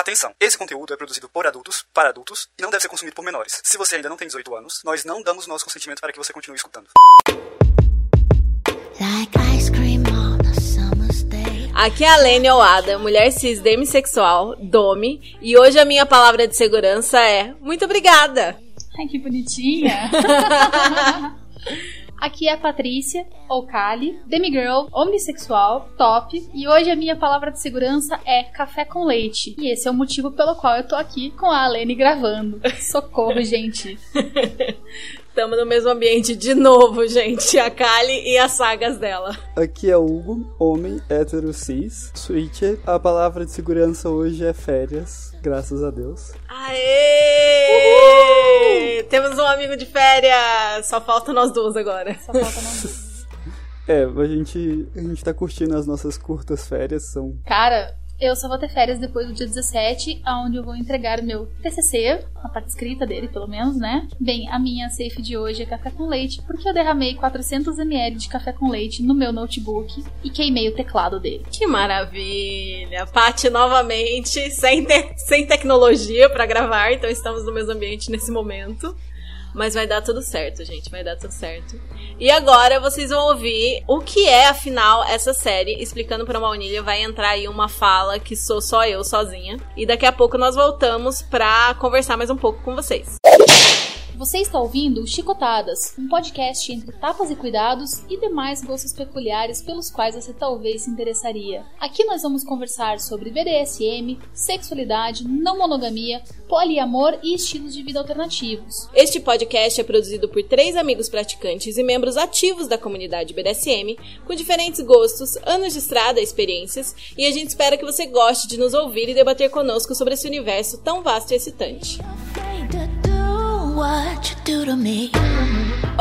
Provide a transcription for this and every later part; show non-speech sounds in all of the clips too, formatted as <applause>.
Atenção! Esse conteúdo é produzido por adultos, para adultos, e não deve ser consumido por menores. Se você ainda não tem 18 anos, nós não damos nosso consentimento para que você continue escutando. Like ice cream on a summer's day. Aqui é a Lene Oada, mulher cis demissexual, Domi, e hoje a minha palavra de segurança é muito obrigada. Ai, que bonitinha. <laughs> Aqui é a Patrícia, ou Kali, demigirl, omnissexual, top, e hoje a minha palavra de segurança é café com leite. E esse é o motivo pelo qual eu tô aqui com a Alene gravando. Socorro, <laughs> gente. <laughs> Estamos no mesmo ambiente de novo, gente. A Kali e as sagas dela. Aqui é Hugo, homem hétero cis, switcher. A palavra de segurança hoje é férias, graças a Deus. Aê! Temos um amigo de férias. Só falta nós duas agora. Só falta não. <laughs> É, a gente, a gente tá curtindo as nossas curtas férias, são Cara, eu só vou ter férias depois do dia 17, onde eu vou entregar o meu TCC, a parte escrita dele, pelo menos, né? Bem, a minha safe de hoje é café com leite, porque eu derramei 400ml de café com leite no meu notebook e queimei o teclado dele. Que maravilha! Paty novamente, sem, te- sem tecnologia pra gravar, então estamos no mesmo ambiente nesse momento. Mas vai dar tudo certo, gente, vai dar tudo certo. E agora vocês vão ouvir o que é, afinal, essa série. Explicando pra Maunilha, vai entrar aí uma fala que sou só eu sozinha. E daqui a pouco nós voltamos pra conversar mais um pouco com vocês. Você está ouvindo Chicotadas, um podcast entre tapas e cuidados e demais gostos peculiares pelos quais você talvez se interessaria. Aqui nós vamos conversar sobre BDSM, sexualidade, não monogamia, poliamor e estilos de vida alternativos. Este podcast é produzido por três amigos praticantes e membros ativos da comunidade BDSM, com diferentes gostos, anos de estrada, experiências, e a gente espera que você goste de nos ouvir e debater conosco sobre esse universo tão vasto e excitante. What you do to me.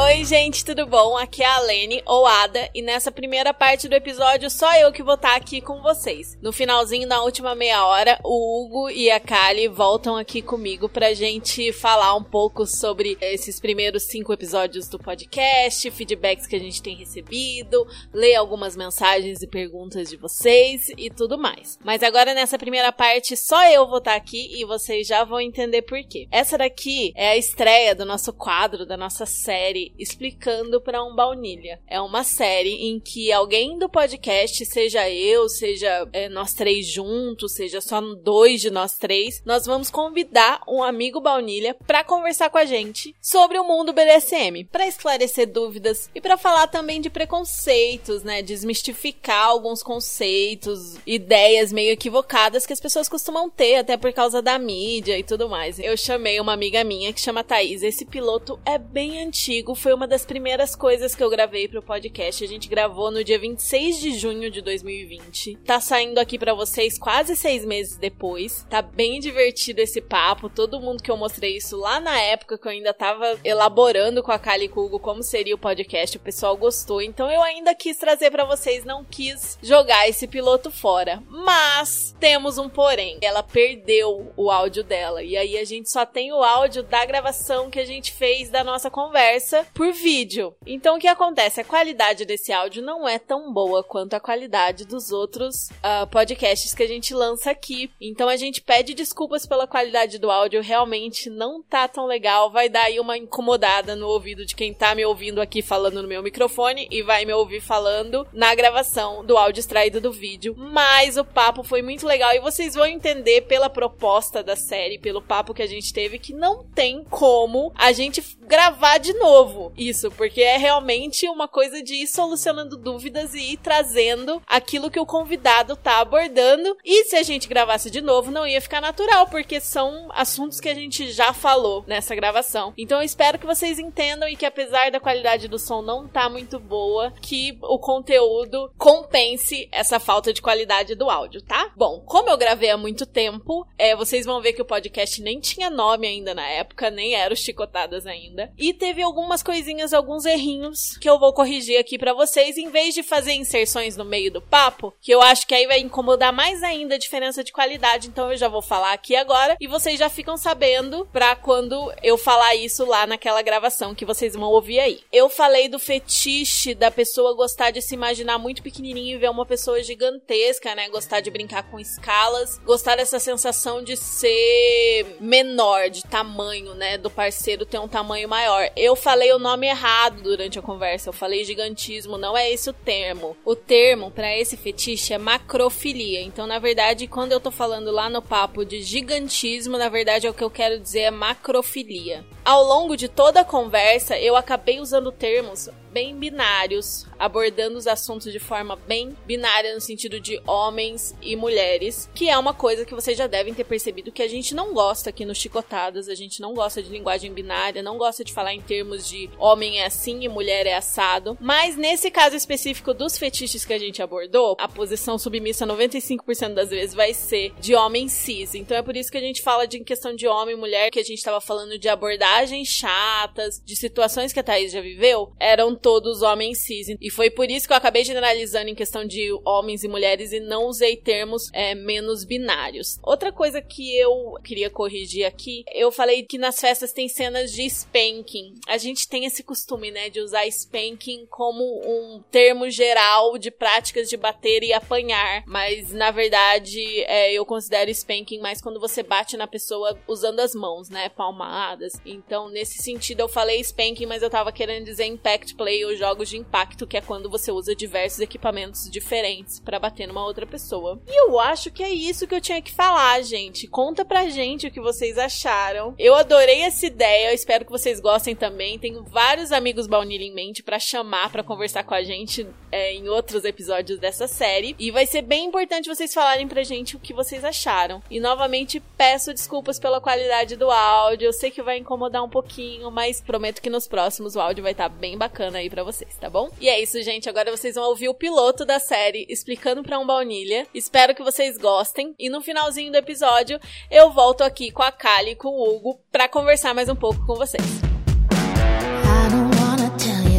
Oi, gente, tudo bom? Aqui é a Lene, ou Ada, e nessa primeira parte do episódio só eu que vou estar aqui com vocês. No finalzinho, na última meia hora, o Hugo e a Kali voltam aqui comigo pra gente falar um pouco sobre esses primeiros cinco episódios do podcast, feedbacks que a gente tem recebido, ler algumas mensagens e perguntas de vocês e tudo mais. Mas agora nessa primeira parte, só eu vou estar aqui e vocês já vão entender por quê. Essa daqui é a estreia do nosso quadro, da nossa série Explicando para um Baunilha. É uma série em que alguém do podcast, seja eu, seja é, nós três juntos, seja só dois de nós três, nós vamos convidar um amigo baunilha para conversar com a gente sobre o mundo BDSM, para esclarecer dúvidas e para falar também de preconceitos, né, desmistificar alguns conceitos, ideias meio equivocadas que as pessoas costumam ter até por causa da mídia e tudo mais. Eu chamei uma amiga minha que chama Thaís. Esse piloto é bem antigo, foi uma das primeiras coisas que eu gravei pro podcast. A gente gravou no dia 26 de junho de 2020. Tá saindo aqui pra vocês quase seis meses depois. Tá bem divertido esse papo. Todo mundo que eu mostrei isso lá na época que eu ainda tava elaborando com a Kali com o Hugo como seria o podcast, o pessoal gostou. Então eu ainda quis trazer pra vocês, não quis jogar esse piloto fora. Mas temos um porém. Ela perdeu o áudio dela. E aí a gente só tem o áudio da gravação que a gente fez da nossa conversa por vídeo. Então o que acontece? A qualidade desse áudio não é tão boa quanto a qualidade dos outros ah, podcasts que a gente lança aqui. Então a gente pede desculpas pela qualidade do áudio, realmente não tá tão legal. Vai dar aí uma incomodada no ouvido de quem tá me ouvindo aqui falando no meu microfone e vai me ouvir falando na gravação do áudio extraído do vídeo. Mas o papo foi muito legal e vocês vão entender pela proposta da série, pelo papo que a gente teve, que não tem como a gente gravar de novo isso, porque é realmente uma coisa de ir solucionando dúvidas e ir trazendo aquilo que o convidado tá abordando. E se a gente gravasse de novo, não ia ficar natural, porque são assuntos que a gente já falou nessa gravação. Então eu espero que vocês entendam e que apesar da qualidade do som não tá muito boa, que o conteúdo compense essa falta de qualidade do áudio, tá? Bom, como eu gravei há muito tempo, é, vocês vão ver que o podcast nem tinha nome ainda na época, nem era o Chicotadas ainda. E teve algumas algumas coisinhas, alguns errinhos que eu vou corrigir aqui para vocês, em vez de fazer inserções no meio do papo, que eu acho que aí vai incomodar mais ainda a diferença de qualidade, então eu já vou falar aqui agora e vocês já ficam sabendo pra quando eu falar isso lá naquela gravação que vocês vão ouvir aí. Eu falei do fetiche da pessoa gostar de se imaginar muito pequenininho e ver uma pessoa gigantesca, né? Gostar de brincar com escalas, gostar dessa sensação de ser menor, de tamanho, né? Do parceiro ter um tamanho maior. Eu falei o nome errado durante a conversa, eu falei gigantismo, não é esse o termo. O termo para esse fetiche é macrofilia. Então, na verdade, quando eu tô falando lá no papo de gigantismo, na verdade é o que eu quero dizer é macrofilia. Ao longo de toda a conversa, eu acabei usando termos bem binários, abordando os assuntos de forma bem binária no sentido de homens e mulheres, que é uma coisa que vocês já devem ter percebido que a gente não gosta aqui no Chicotadas, a gente não gosta de linguagem binária, não gosta de falar em termos de homem é assim e mulher é assado, mas nesse caso específico dos fetiches que a gente abordou, a posição submissa 95% das vezes vai ser de homem cis, então é por isso que a gente fala de questão de homem e mulher, que a gente estava falando de abordagens chatas, de situações que a Thaís já viveu, eram todos homens cis. E foi por isso que eu acabei generalizando em questão de homens e mulheres e não usei termos é, menos binários. Outra coisa que eu queria corrigir aqui, eu falei que nas festas tem cenas de spanking. A gente tem esse costume, né, de usar spanking como um termo geral de práticas de bater e apanhar. Mas na verdade, é, eu considero spanking mais quando você bate na pessoa usando as mãos, né, palmadas. Então, nesse sentido, eu falei spanking, mas eu tava querendo dizer impact play ou jogos de impacto, que é quando você usa diversos equipamentos diferentes para bater numa outra pessoa. E eu acho que é isso que eu tinha que falar, gente. Conta pra gente o que vocês acharam. Eu adorei essa ideia, eu espero que vocês gostem também. Tenho vários amigos baunilha em mente para chamar para conversar com a gente é, em outros episódios dessa série. E vai ser bem importante vocês falarem pra gente o que vocês acharam. E novamente peço desculpas pela qualidade do áudio. Eu sei que vai incomodar um pouquinho, mas prometo que nos próximos o áudio vai estar tá bem bacana aí para vocês, tá bom? E é isso, gente. Agora vocês vão ouvir o piloto da série explicando para um baunilha. Espero que vocês gostem. E no finalzinho do episódio, eu volto aqui com a Kali e com o Hugo para conversar mais um pouco com vocês.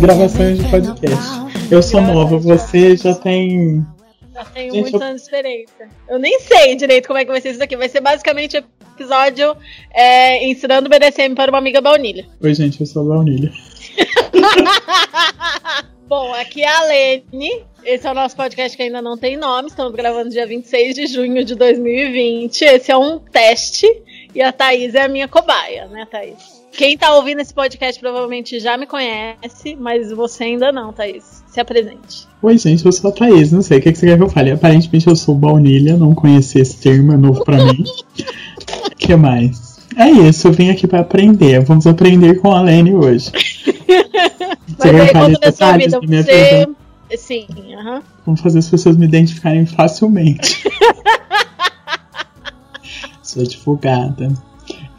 Gravações de podcast. Eu sou nova, você já tem já tenho Gente, muitos eu... anos de experiência. Eu nem sei direito como é que vai ser isso aqui. Vai ser basicamente um episódio é, ensinando o BDSM para uma amiga baunilha. <laughs> Oi, gente, eu sou a baunilha. <laughs> Bom, aqui é a Lene. Esse é o nosso podcast que ainda não tem nome. Estamos gravando dia 26 de junho de 2020. Esse é um teste. E a Thaís é a minha cobaia, né, Thaís? Quem tá ouvindo esse podcast provavelmente já me conhece, mas você ainda não, Thaís. Se apresente. Oi, gente, eu sou a Thaís. Não sei o que, você quer que eu fale. Aparentemente eu sou baunilha, não conheci esse termo, é novo pra mim. O <laughs> que mais? É isso, eu vim aqui para aprender. Vamos aprender com a Lene hoje. Mas aí, conta da sua vida, você... Sim, aham. Vamos fazer as pessoas me identificarem facilmente. <laughs> Sou advogada.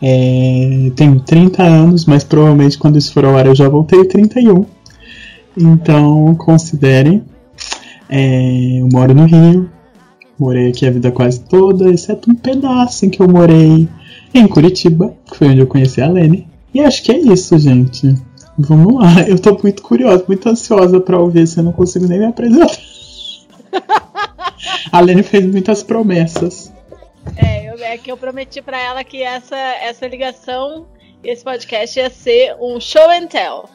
É, tenho 30 anos, mas provavelmente quando isso for ao ar eu já voltei 31. Então, considerem. É, eu moro no Rio. Morei aqui a vida quase toda, exceto um pedaço em que eu morei em Curitiba, que foi onde eu conheci a Lene. E acho que é isso, gente. Vamos lá, eu tô muito curiosa, muito ansiosa para ouvir se eu não consigo nem me apresentar. <laughs> a Lene fez muitas promessas. É, eu, é que eu prometi para ela que essa, essa ligação, esse podcast ia ser um show and tell.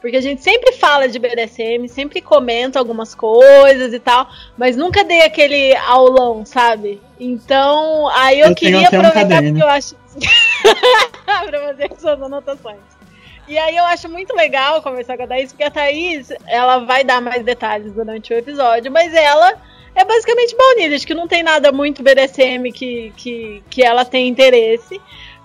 Porque a gente sempre fala de BDSM, sempre comenta algumas coisas e tal, mas nunca dei aquele aulão, sabe? Então, aí eu, eu queria aproveitar um porque eu acho. <laughs> pra fazer suas anotações. E aí eu acho muito legal conversar com a Thaís, porque a Thaís, ela vai dar mais detalhes durante o episódio, mas ela é basicamente baunilha, acho que não tem nada muito BDSM que, que, que ela tem interesse.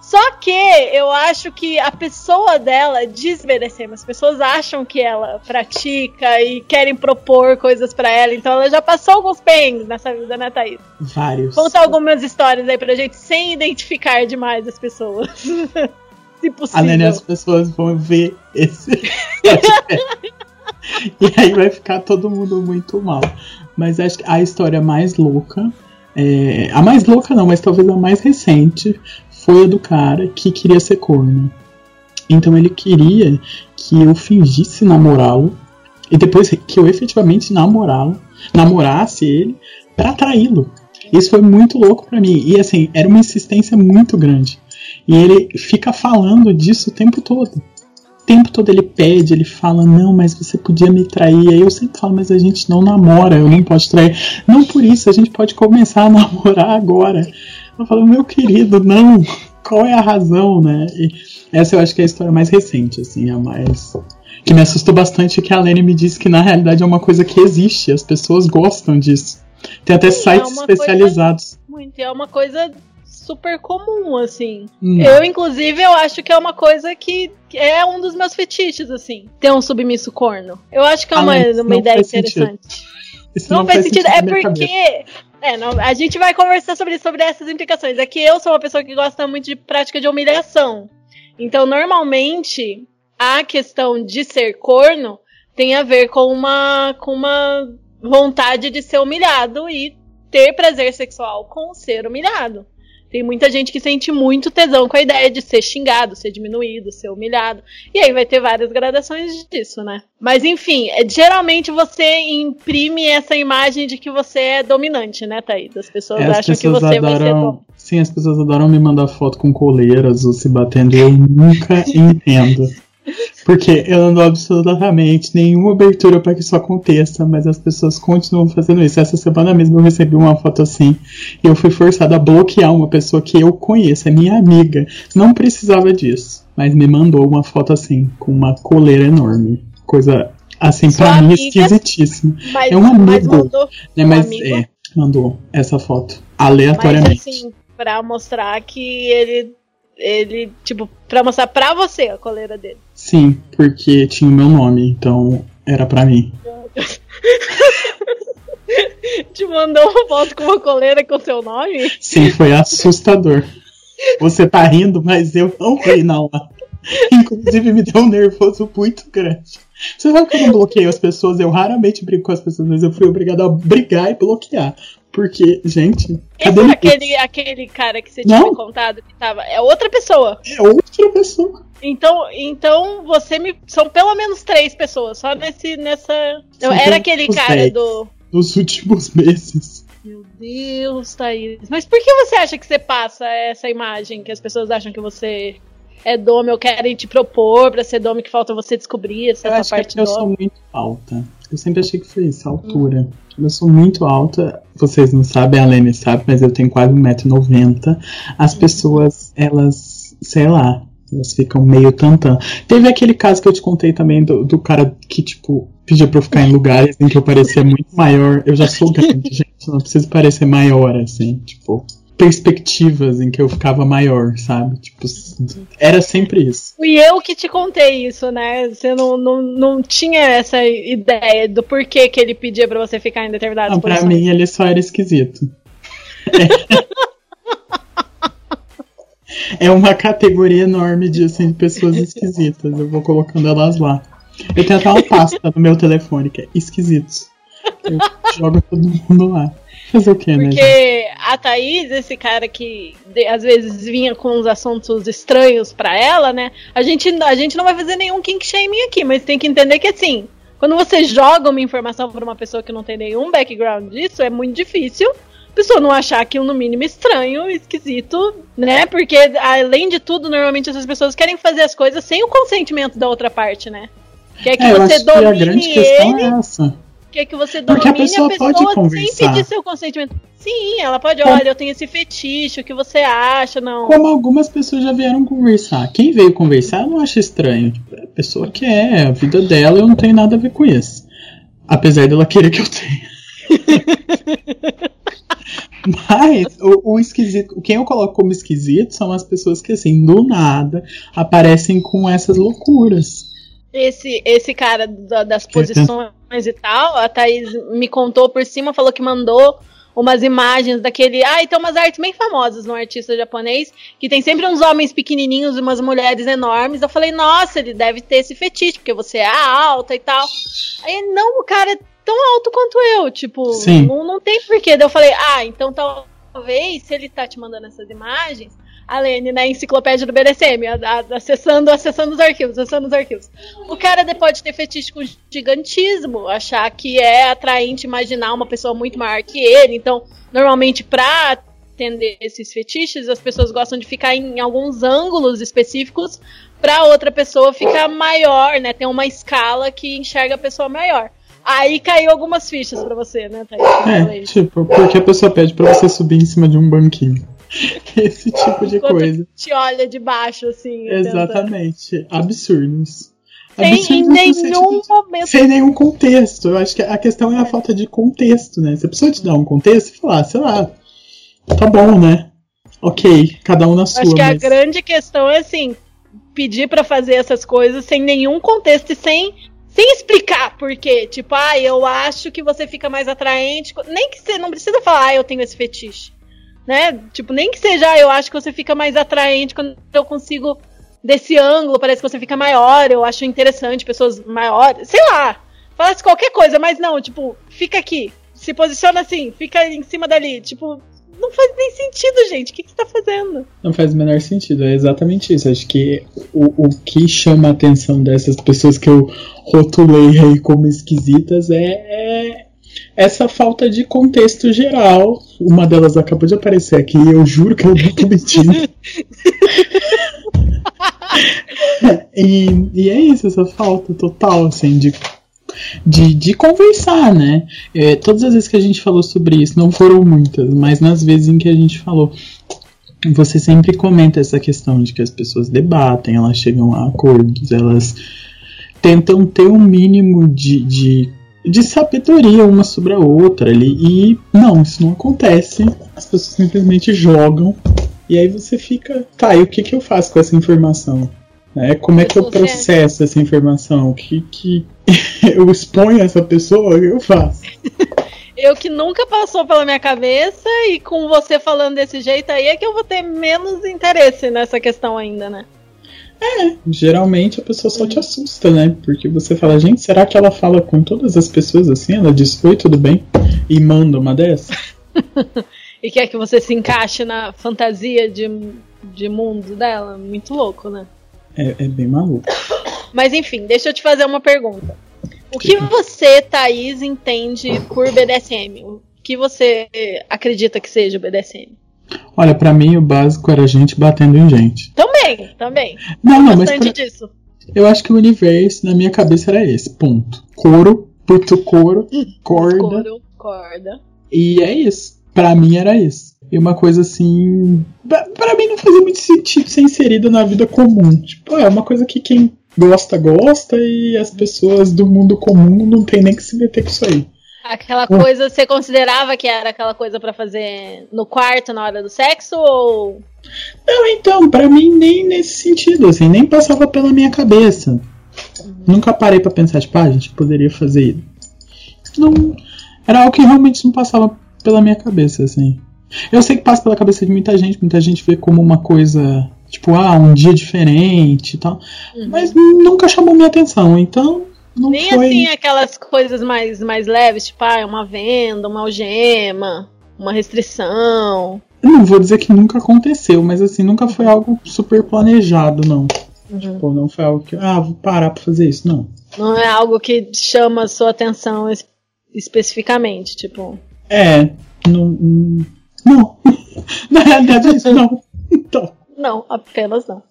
Só que eu acho que a pessoa dela desmereceu. As pessoas acham que ela pratica e querem propor coisas para ela. Então ela já passou alguns perrengues nessa vida, né, Thaís? Vários. Conta algumas histórias aí pra gente sem identificar demais as pessoas. <laughs> Se possível. Além as pessoas vão ver esse. <laughs> e aí vai ficar todo mundo muito mal. Mas acho que a história mais louca. É, a mais louca não, mas talvez a mais recente foi a do cara que queria ser corno. Então ele queria que eu fingisse namorá-lo e depois que eu efetivamente namorá-lo, namorasse ele para atraí-lo. Isso foi muito louco para mim. E assim, era uma insistência muito grande. E ele fica falando disso o tempo todo. O tempo todo ele pede, ele fala: Não, mas você podia me trair. Aí eu sempre falo: Mas a gente não namora, eu não posso trair. Não por isso, a gente pode começar a <laughs> namorar agora. Eu falo: Meu querido, não. Qual é a razão, né? E essa eu acho que é a história mais recente, assim, a mais. Que me assustou bastante que a Lene me disse que na realidade é uma coisa que existe, as pessoas gostam disso. Tem até Sim, sites é especializados. Muito, é uma coisa super comum, assim. Hum. Eu, inclusive, eu acho que é uma coisa que é um dos meus fetiches, assim. Ter um submisso corno. Eu acho que é Ah, uma, mas uma não ideia faz interessante. Isso Não, faz sentido. É porque. É, não, a gente vai conversar sobre, sobre essas implicações. É que eu sou uma pessoa que gosta muito de prática de humilhação. Então, normalmente, a questão de ser corno tem a ver com uma, com uma vontade de ser humilhado e ter prazer sexual com ser humilhado. Tem muita gente que sente muito tesão com a ideia de ser xingado, ser diminuído, ser humilhado. E aí vai ter várias gradações disso, né? Mas enfim, é- geralmente você imprime essa imagem de que você é dominante, né, Thaís? As pessoas as acham que pessoas você vai ser adoram. dominante. Sim, as pessoas adoram me mandar foto com coleiras ou se batendo. Eu nunca <laughs> entendo. Porque eu não dou absolutamente nenhuma abertura para que isso aconteça, mas as pessoas continuam fazendo isso. Essa semana mesmo eu recebi uma foto assim e eu fui forçada a bloquear uma pessoa que eu conheço, é minha amiga. Não precisava disso, mas me mandou uma foto assim, com uma coleira enorme. Coisa assim, Sua pra mim esquisitíssima. Mas, É um mas amigo. mandou, Né, um mas amigo? é, mandou essa foto. mas Aleatoriamente. assim, pra mostrar que ele. Ele, tipo, pra mostrar pra você a coleira dele. Sim, porque tinha o meu nome, então era pra mim. <laughs> Te mandou uma foto com uma coleira com seu nome? Sim, foi assustador. Você tá rindo, mas eu não ri na hora. Inclusive me deu um nervoso muito grande. Você sabe que eu não bloqueio as pessoas, eu raramente brigo com as pessoas, mas eu fui obrigado a brigar e bloquear. Porque, gente, Esse é aquele, aquele cara que você tinha Não. contado que tava. É outra pessoa. É outra pessoa. Então, então você me. São pelo menos três pessoas, só nesse. nessa. São era aquele cara do. Nos últimos <laughs> meses. Meu Deus, Thaís. Mas por que você acha que você passa essa imagem que as pessoas acham que você é dome ou querem te propor pra ser dome que falta você descobrir essa Eu acho que é parte porque eu sou muito alta. Eu sempre achei que foi isso, a altura. Eu sou muito alta. Vocês não sabem, a Lene sabe, mas eu tenho quase 1,90m. As pessoas, elas, sei lá, elas ficam meio tantã. Teve aquele caso que eu te contei também do, do cara que, tipo, pediu pra eu ficar em lugares em que eu parecia muito maior. Eu já sou grande, <laughs> gente. Não preciso parecer maior, assim, tipo. Perspectivas em que eu ficava maior, sabe? Tipo, era sempre isso. Fui eu que te contei isso, né? Você não, não, não tinha essa ideia do porquê que ele pedia pra você ficar em determinadas Não, pra posições. mim ele só era esquisito. É. <laughs> <laughs> É uma categoria enorme de, assim, de pessoas esquisitas. Eu vou colocando elas lá. Eu tenho até uma pasta no meu telefone que é esquisitos. Eu jogo todo mundo lá. Fazer o que, né? gente? Porque a Thaís, esse cara que às vezes vinha com uns assuntos estranhos pra ela, né? A gente, a gente não vai fazer nenhum kink shaming aqui, mas tem que entender que assim, quando você joga uma informação pra uma pessoa que não tem nenhum background disso, é muito difícil pessoa não achar aquilo no mínimo estranho, esquisito, né? Porque além de tudo, normalmente essas pessoas querem fazer as coisas sem o consentimento da outra parte, né? Quer que É, você acho que a grande domine questão ele, é essa. quer que você Porque a domine pessoa pode sem conversar. pedir seu consentimento. Sim, ela pode, olha, eu tenho esse fetiche, o que você acha, não. Como algumas pessoas já vieram conversar. Quem veio conversar não acha estranho. A pessoa quer, é a vida dela, eu não tenho nada a ver com isso. Apesar dela querer que eu tenha. <laughs> Mas o, o esquisito, quem eu coloco como esquisito são as pessoas que, assim, do nada aparecem com essas loucuras. Esse, esse cara da- das posições e tal, a Thaís me contou por cima, falou que mandou umas imagens daquele. Ah, e tem umas artes bem famosas no artista japonês, que tem sempre uns homens pequenininhos e umas mulheres enormes. Eu falei, nossa, ele deve ter esse fetiche, porque você é alta e tal. Aí, não, o cara é tão alto quanto eu, tipo, Sim. não, não tem porquê. Daí eu falei, ah, então talvez se ele tá te mandando essas imagens, a Lene na enciclopédia do BDSM, a- a- acessando, acessando os arquivos, acessando os arquivos. O cara de- pode ter fetiche com gigantismo, achar que é atraente imaginar uma pessoa muito maior que ele. Então, normalmente, pra atender esses fetiches, as pessoas gostam de ficar em alguns ângulos específicos pra outra pessoa ficar maior, né? Tem uma escala que enxerga a pessoa maior. Aí caiu algumas fichas pra você, né, Thaís? É, tipo, porque a pessoa pede pra você subir em cima de um banquinho. <laughs> Esse tipo de Enquanto coisa. te olha de baixo, assim. tenta- Exatamente. Absurdos. Sem, em Absurdos sentido nenhum de- momento. Sem nenhum contexto. Eu acho que a questão é a falta de contexto, né? Se a pessoa te dá um contexto, você fala, ah, sei lá, tá bom, né? Ok, cada um na sua. Acho que a mas- grande questão é assim, pedir pra fazer essas coisas sem nenhum contexto e sem sem explicar por quê. Tipo, ah, eu acho que você fica mais atraente, nem que você não precisa falar, ah, eu tenho esse fetiche. Né? Tipo, nem que seja, ah, eu acho que você fica mais atraente quando eu consigo desse ângulo, parece que você fica maior, eu acho interessante pessoas maiores, sei lá. Falasse qualquer coisa, mas não, tipo, fica aqui, se posiciona assim, fica em cima dali, tipo, não faz nem sentido, gente. O que, que você tá fazendo? Não faz o menor sentido, é exatamente isso. Acho que o, o que chama a atenção dessas pessoas que eu rotulei aí como esquisitas é, é essa falta de contexto geral. Uma delas acabou de aparecer aqui, eu juro que eu não tô mentindo. <laughs> e, e é isso, essa falta total, assim, de, de, de conversar, né? É, todas as vezes que a gente falou sobre isso, não foram muitas, mas nas vezes em que a gente falou, você sempre comenta essa questão de que as pessoas debatem, elas chegam a acordos, elas tentam ter um mínimo de, de, de sabedoria uma sobre a outra ali. E não, isso não acontece. As pessoas simplesmente jogam. E aí você fica, tá, e o que, que eu faço com essa informação? Né? Como é que eu processo essa informação? O que, que <laughs> eu exponho essa pessoa? O que eu faço? <laughs> Eu que nunca passou pela minha cabeça e com você falando desse jeito aí é que eu vou ter menos interesse nessa questão ainda, né? Geralmente a pessoa só te assusta, né? Porque você fala, gente, será que ela fala com todas as pessoas assim? Ela diz, oi, tudo bem? E manda uma dessa? <laughs> E quer que você se encaixe na fantasia de, de mundo dela. Muito louco, né? É, é bem maluco. Mas enfim, deixa eu te fazer uma pergunta. O que você, Thaís, entende por BDSM? O que você acredita que seja o BDSM? Olha, pra mim o básico era gente batendo em gente. Também, também. Não, não, mas pra- disso. eu acho que o universo na minha cabeça era esse, ponto. Couro, puto couro, corda, Couro, corda. e é isso. Pra mim era isso. E uma coisa assim. Pra mim não fazia muito sentido ser inserida na vida comum. Tipo, é uma coisa que quem gosta, gosta, e as pessoas do mundo comum não tem nem que se meter com isso aí. Aquela coisa, você considerava que era aquela coisa pra fazer no quarto na hora do sexo ou Não, então, pra mim nem nesse sentido, assim, nem passava pela minha cabeça. Nunca parei pra pensar, tipo, ah, a gente poderia fazer isso. Não, era algo que realmente não passava pela minha cabeça, assim. Eu sei que passa pela cabeça de muita gente, muita gente vê como uma coisa, tipo, ah, um dia diferente e tal. Mas nunca chamou minha atenção, então não nem foi. assim aquelas coisas mais, mais leves, tipo, ah, uma venda, uma algema, uma restrição. Eu não vou dizer que nunca aconteceu, mas assim, nunca foi algo super planejado, não. Uhum. Tipo, não foi algo que, ah, vou parar pra fazer isso, não. Não é algo que chama a sua atenção es- especificamente, tipo. É, não. não- <laughs> Não. Na realidade é isso, não. <laughs> Então, Não, apenas não.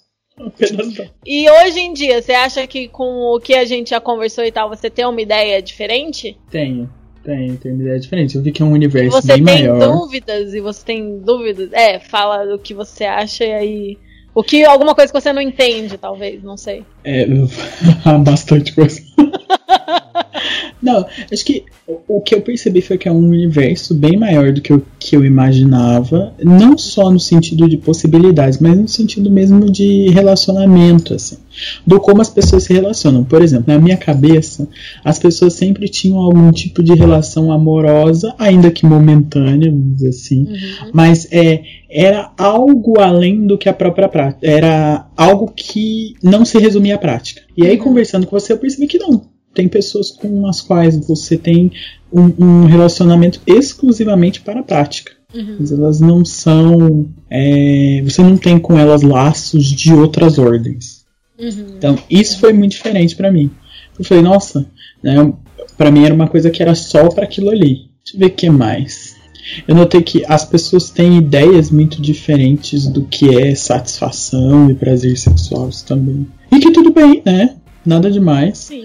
E hoje em dia, você acha que com o que a gente já conversou e tal, você tem uma ideia diferente? Tenho, tenho, tenho uma ideia diferente. Eu vi que é um universo você bem tem maior. dúvidas e você tem dúvidas? É, fala do que você acha e aí. O que, alguma coisa que você não entende, talvez, não sei. É, <laughs> bastante coisa. Não, acho que o, que eu percebi foi que é um universo bem maior do que eu, que eu imaginava. Não só no sentido de possibilidades, mas no sentido mesmo de relacionamento, assim. Do como as pessoas se relacionam. Por exemplo, na minha cabeça, as pessoas sempre tinham algum tipo de relação amorosa, ainda que momentânea, vamos dizer assim. Mas é, era algo além do que a própria prática. Era algo que não se resumia à prática. E aí, conversando com você, eu percebi que não. Tem pessoas com as quais você tem um, um relacionamento exclusivamente para a prática. Mas elas não são. é, você não tem com elas laços de outras ordens. Então, isso foi muito diferente pra mim. Eu falei, nossa, né, para mim era uma coisa que era só pra aquilo ali. Deixa eu ver o que mais. Eu notei que as pessoas têm ideias muito diferentes do que é satisfação e prazer sexual também. E que tudo bem, né? Nada demais. Sim.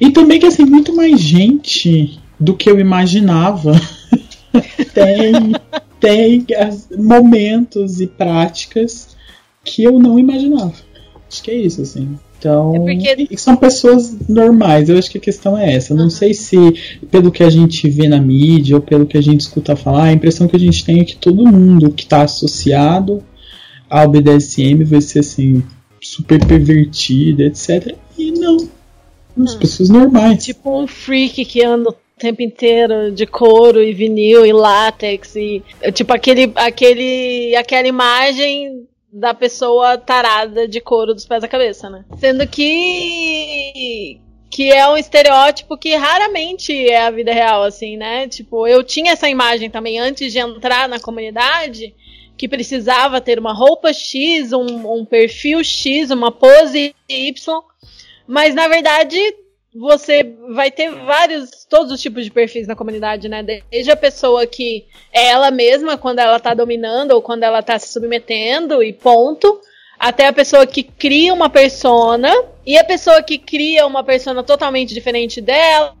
E também que assim, muito mais gente do que eu imaginava <laughs> tem, tem as- momentos e práticas que eu não imaginava. Acho que é isso, assim. Então, É porque- e são pessoas normais, eu acho que a questão é essa. Não sei se, pelo que a gente vê na mídia ou pelo que a gente escuta falar, a impressão que a gente tem é que todo mundo que está associado ao BDSM vai ser assim, super pervertido, etc. E não. As pessoas normais. Tipo um freak que anda o tempo inteiro de couro e vinil e látex e tipo aquele aquele aquela imagem da pessoa tarada de couro dos pés à cabeça, né? Sendo que que é um estereótipo que raramente é a vida real assim, né? Tipo, eu tinha essa imagem também antes de entrar na comunidade que precisava ter uma roupa X, um, um perfil X, uma pose Y, mas na verdade você vai ter vários, todos os tipos de perfis na comunidade, né? Desde a pessoa que é ela mesma quando ela tá dominando ou quando ela tá se submetendo e ponto, até a pessoa que cria uma persona e a pessoa que cria uma persona totalmente diferente dela,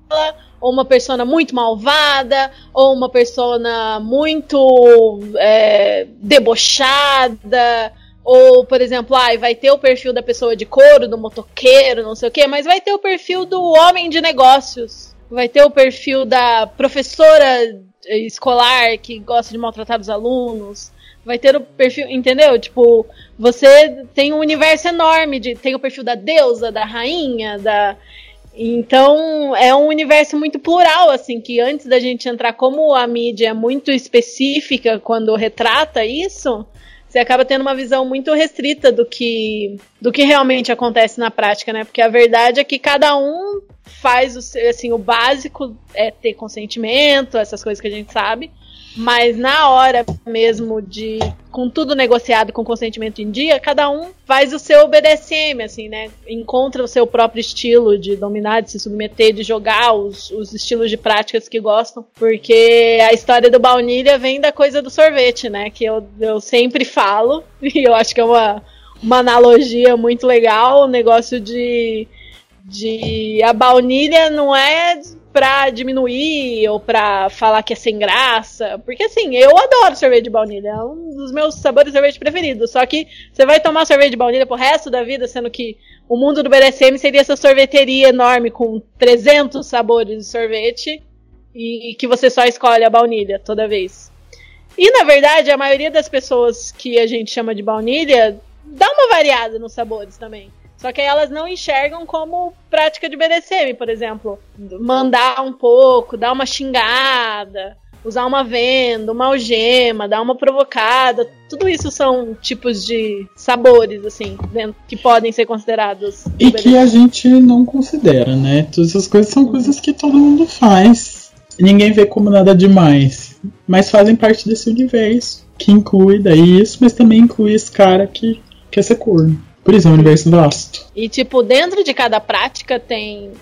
ou uma persona muito malvada, ou uma persona muito é, debochada, ou, por exemplo, ai, vai ter o perfil da pessoa de couro, do motoqueiro, não sei o quê, mas vai ter o perfil do homem de negócios. Vai ter o perfil da professora eh, escolar que gosta de maltratar os alunos. Vai ter o perfil, entendeu? Tipo, você tem um universo enorme de. Tem o perfil da deusa, da rainha, da. Então, é um universo muito plural, assim, que antes da gente entrar, como a mídia é muito específica quando retrata isso, você acaba tendo uma visão muito restrita do que, do que realmente acontece na prática, né? Porque a verdade é que cada um faz o seu, assim, o básico é ter consentimento, essas coisas que a gente sabe. Mas na hora mesmo de, com tudo negociado com consentimento em dia, cada um faz o seu BDSM, assim, né? Encontra o seu próprio estilo de dominar, de se submeter, de jogar os, os estilos de práticas que gostam. Porque a história do baunilha vem da coisa do sorvete, né? Que eu, eu sempre falo, <laughs> e eu acho que é uma, uma analogia muito legal, o negócio de de a baunilha não é pra diminuir ou pra falar que é sem graça, porque assim, eu adoro sorvete de baunilha, é um dos meus sabores de sorvete preferidos, só que você vai tomar sorvete de baunilha pro resto da vida, sendo que o mundo do BDSM seria essa sorveteria enorme com 300 sabores de sorvete e que você só escolhe a baunilha toda vez. E na verdade, a maioria das pessoas que a gente chama de baunilha dá uma variada nos sabores também. Só que aí elas não enxergam como prática de BDSM, por exemplo. Mandar um pouco, dar uma xingada, usar uma venda, uma algema, dar uma provocada. Tudo isso são tipos de sabores, assim, que podem ser considerados. do E que a gente não considera, né? Todas essas coisas são coisas que todo mundo faz. Ninguém vê como nada demais. Mas fazem parte desse universo. Que inclui daí isso, mas também inclui esse cara que quer ser corno. Por isso é um universo vasto. E, tipo, dentro de cada prática tem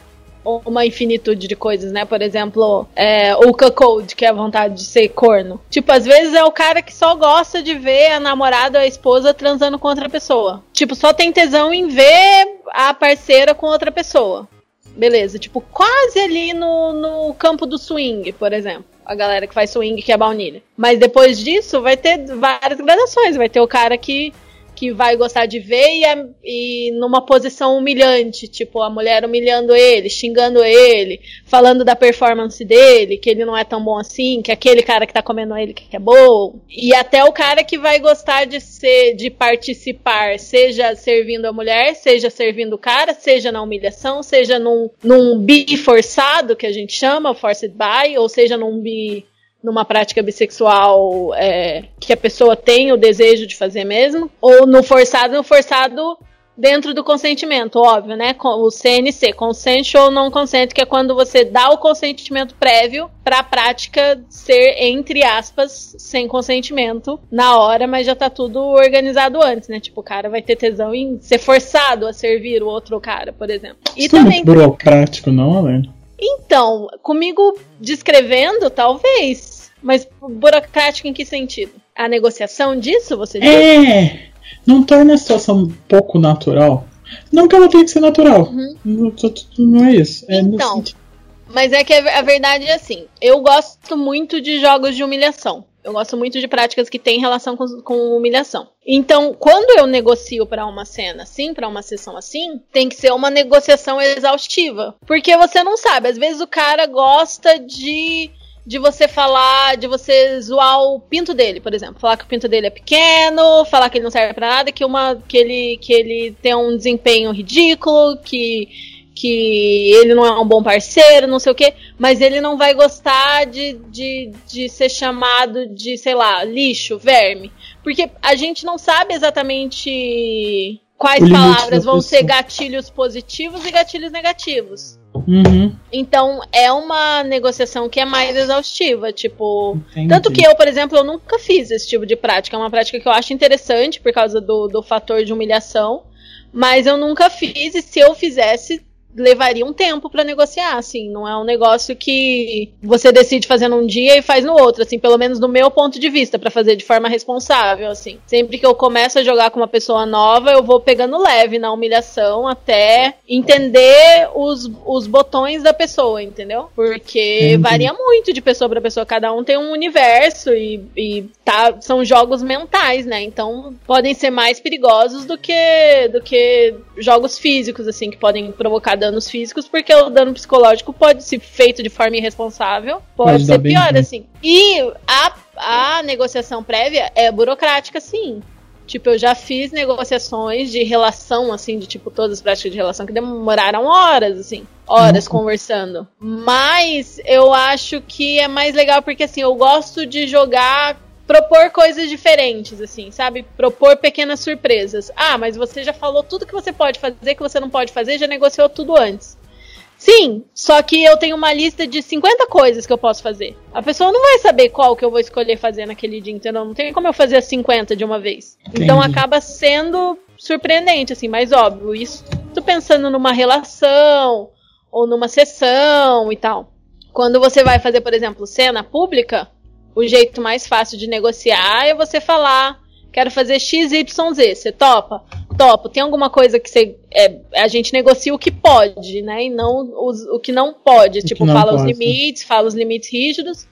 uma infinitude de coisas, né? Por exemplo, é, o cuckold, que é a vontade de ser corno. Tipo, às vezes é o cara que só gosta de ver a namorada ou a esposa transando com outra pessoa. Tipo, só tem tesão em ver a parceira com outra pessoa. Beleza, tipo, quase ali no, no campo do swing, por exemplo. A galera que faz swing, que é baunilha. Mas depois disso, vai ter várias gradações. Vai ter o cara que que vai gostar de ver e, a- e numa posição humilhante, tipo a mulher humilhando ele, xingando ele, falando da performance dele, que ele não é tão bom assim, que aquele cara que tá comendo ele que é bom. E até o cara que vai gostar de ser, de participar, seja servindo a mulher, seja servindo o cara, seja na humilhação, seja num, num bi forçado, que a gente chama, forced by, ou seja num bi numa prática bissexual é, que a pessoa tem o desejo de fazer mesmo, ou no forçado, no forçado dentro do consentimento, óbvio, né? Com o CNC, consensual non consent, que é quando você dá o consentimento prévio para a prática ser entre aspas sem consentimento na hora, mas já tá tudo organizado antes, né? Tipo, o cara vai ter tesão em ser forçado a servir o outro cara, por exemplo. E Isso não é também muito burocrático, não, Alane? Então, comigo descrevendo, talvez. Mas burocrático em que sentido? A negociação disso, você diz? É! Não torna a situação pouco natural. Não que ela tenha que ser natural. Não, tô- tô- não é isso. É Uhum. Então, Mas é que a verdade é assim: eu gosto muito de jogos de humilhação. Eu gosto muito de práticas que têm relação com, com humilhação. Então, quando eu negocio pra uma cena assim, pra uma sessão assim, tem que ser uma negociação exaustiva. Porque você não sabe, às vezes o cara gosta de de você falar, de você zoar o pinto dele, por exemplo, falar que o pinto dele é pequeno, falar que ele não serve pra nada, que uma que ele que ele tem um desempenho ridículo, que que ele não é um bom parceiro, não sei o quê, mas ele não vai gostar de, de, de ser chamado de, sei lá, lixo, verme. Porque a gente não sabe exatamente quais palavras da vão ser gatilhos positivos e gatilhos negativos. Uhum, Então, é uma negociação que é mais exaustiva, tipo... entendi. Tanto que eu, por exemplo, eu nunca fiz esse tipo de prática. É uma prática que eu acho interessante por causa do, do fator de humilhação. Mas eu nunca fiz, e se eu fizesse, levaria um tempo pra negociar, assim. Não é um negócio que você decide fazer num dia e faz no outro, assim, pelo menos do meu ponto de vista, pra fazer de forma responsável, assim. Sempre que eu começo a jogar com uma pessoa nova, eu vou pegando leve na humilhação até entender os, os botões da pessoa, entendeu? Porque Entendi. varia muito de pessoa pra pessoa, cada um tem um universo e, e tá, são jogos mentais, né? Então podem ser mais perigosos do que do que jogos físicos, assim, que podem provocar danos físicos, porque o dano psicológico pode ser feito de forma irresponsável, pode, ser bem pior, ruim. assim. E a, a negociação prévia é burocrática, sim. Tipo, eu já fiz negociações de relação, assim, de tipo, todas as práticas de relação que demoraram horas, assim, horas Nossa. conversando. Mas eu acho que é mais legal porque, assim, eu gosto de jogar, propor coisas diferentes, assim, sabe? Propor pequenas surpresas. Ah, mas você já falou tudo que você pode fazer, que você não pode fazer, já negociou tudo antes. Sim, só que eu tenho uma lista de 50 coisas que eu posso fazer. A pessoa não vai saber qual que eu vou escolher fazer naquele dia, entendeu? Não tem como eu fazer as 50 de uma vez. Então Entendi. acaba sendo surpreendente, assim, mas óbvio, isso tô pensando numa relação ou numa sessão e tal. Quando você vai fazer, por exemplo, cena pública, o jeito mais fácil de negociar é você falar, quero fazer XYZ, você topa? Topo. Tem alguma coisa que você. é, a gente negocia o que pode, né? E não os- o que não pode. tipo, não fala os pode. limites, fala os limites rígidos,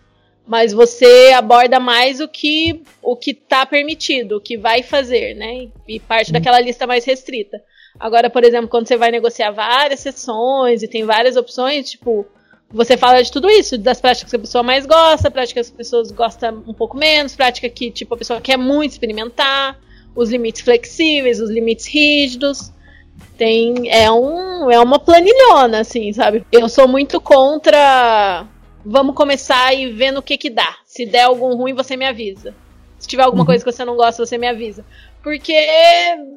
mas você aborda mais o que o que tá permitido, o que vai fazer, né? E, e parte daquela lista mais restrita. Agora, por exemplo, quando você vai negociar várias sessões e tem várias opções, tipo, você fala de tudo isso, das práticas que a pessoa mais gosta, práticas que as pessoas gostam um pouco menos, prática que, tipo, a pessoa quer muito experimentar, os limites flexíveis, os limites rígidos. Tem. É, um, é uma planilhona, assim, sabe? Eu sou muito contra. Vamos começar e ver no que que dá. Se der algum ruim, você me avisa. Se tiver alguma coisa que você não gosta, você me avisa. Porque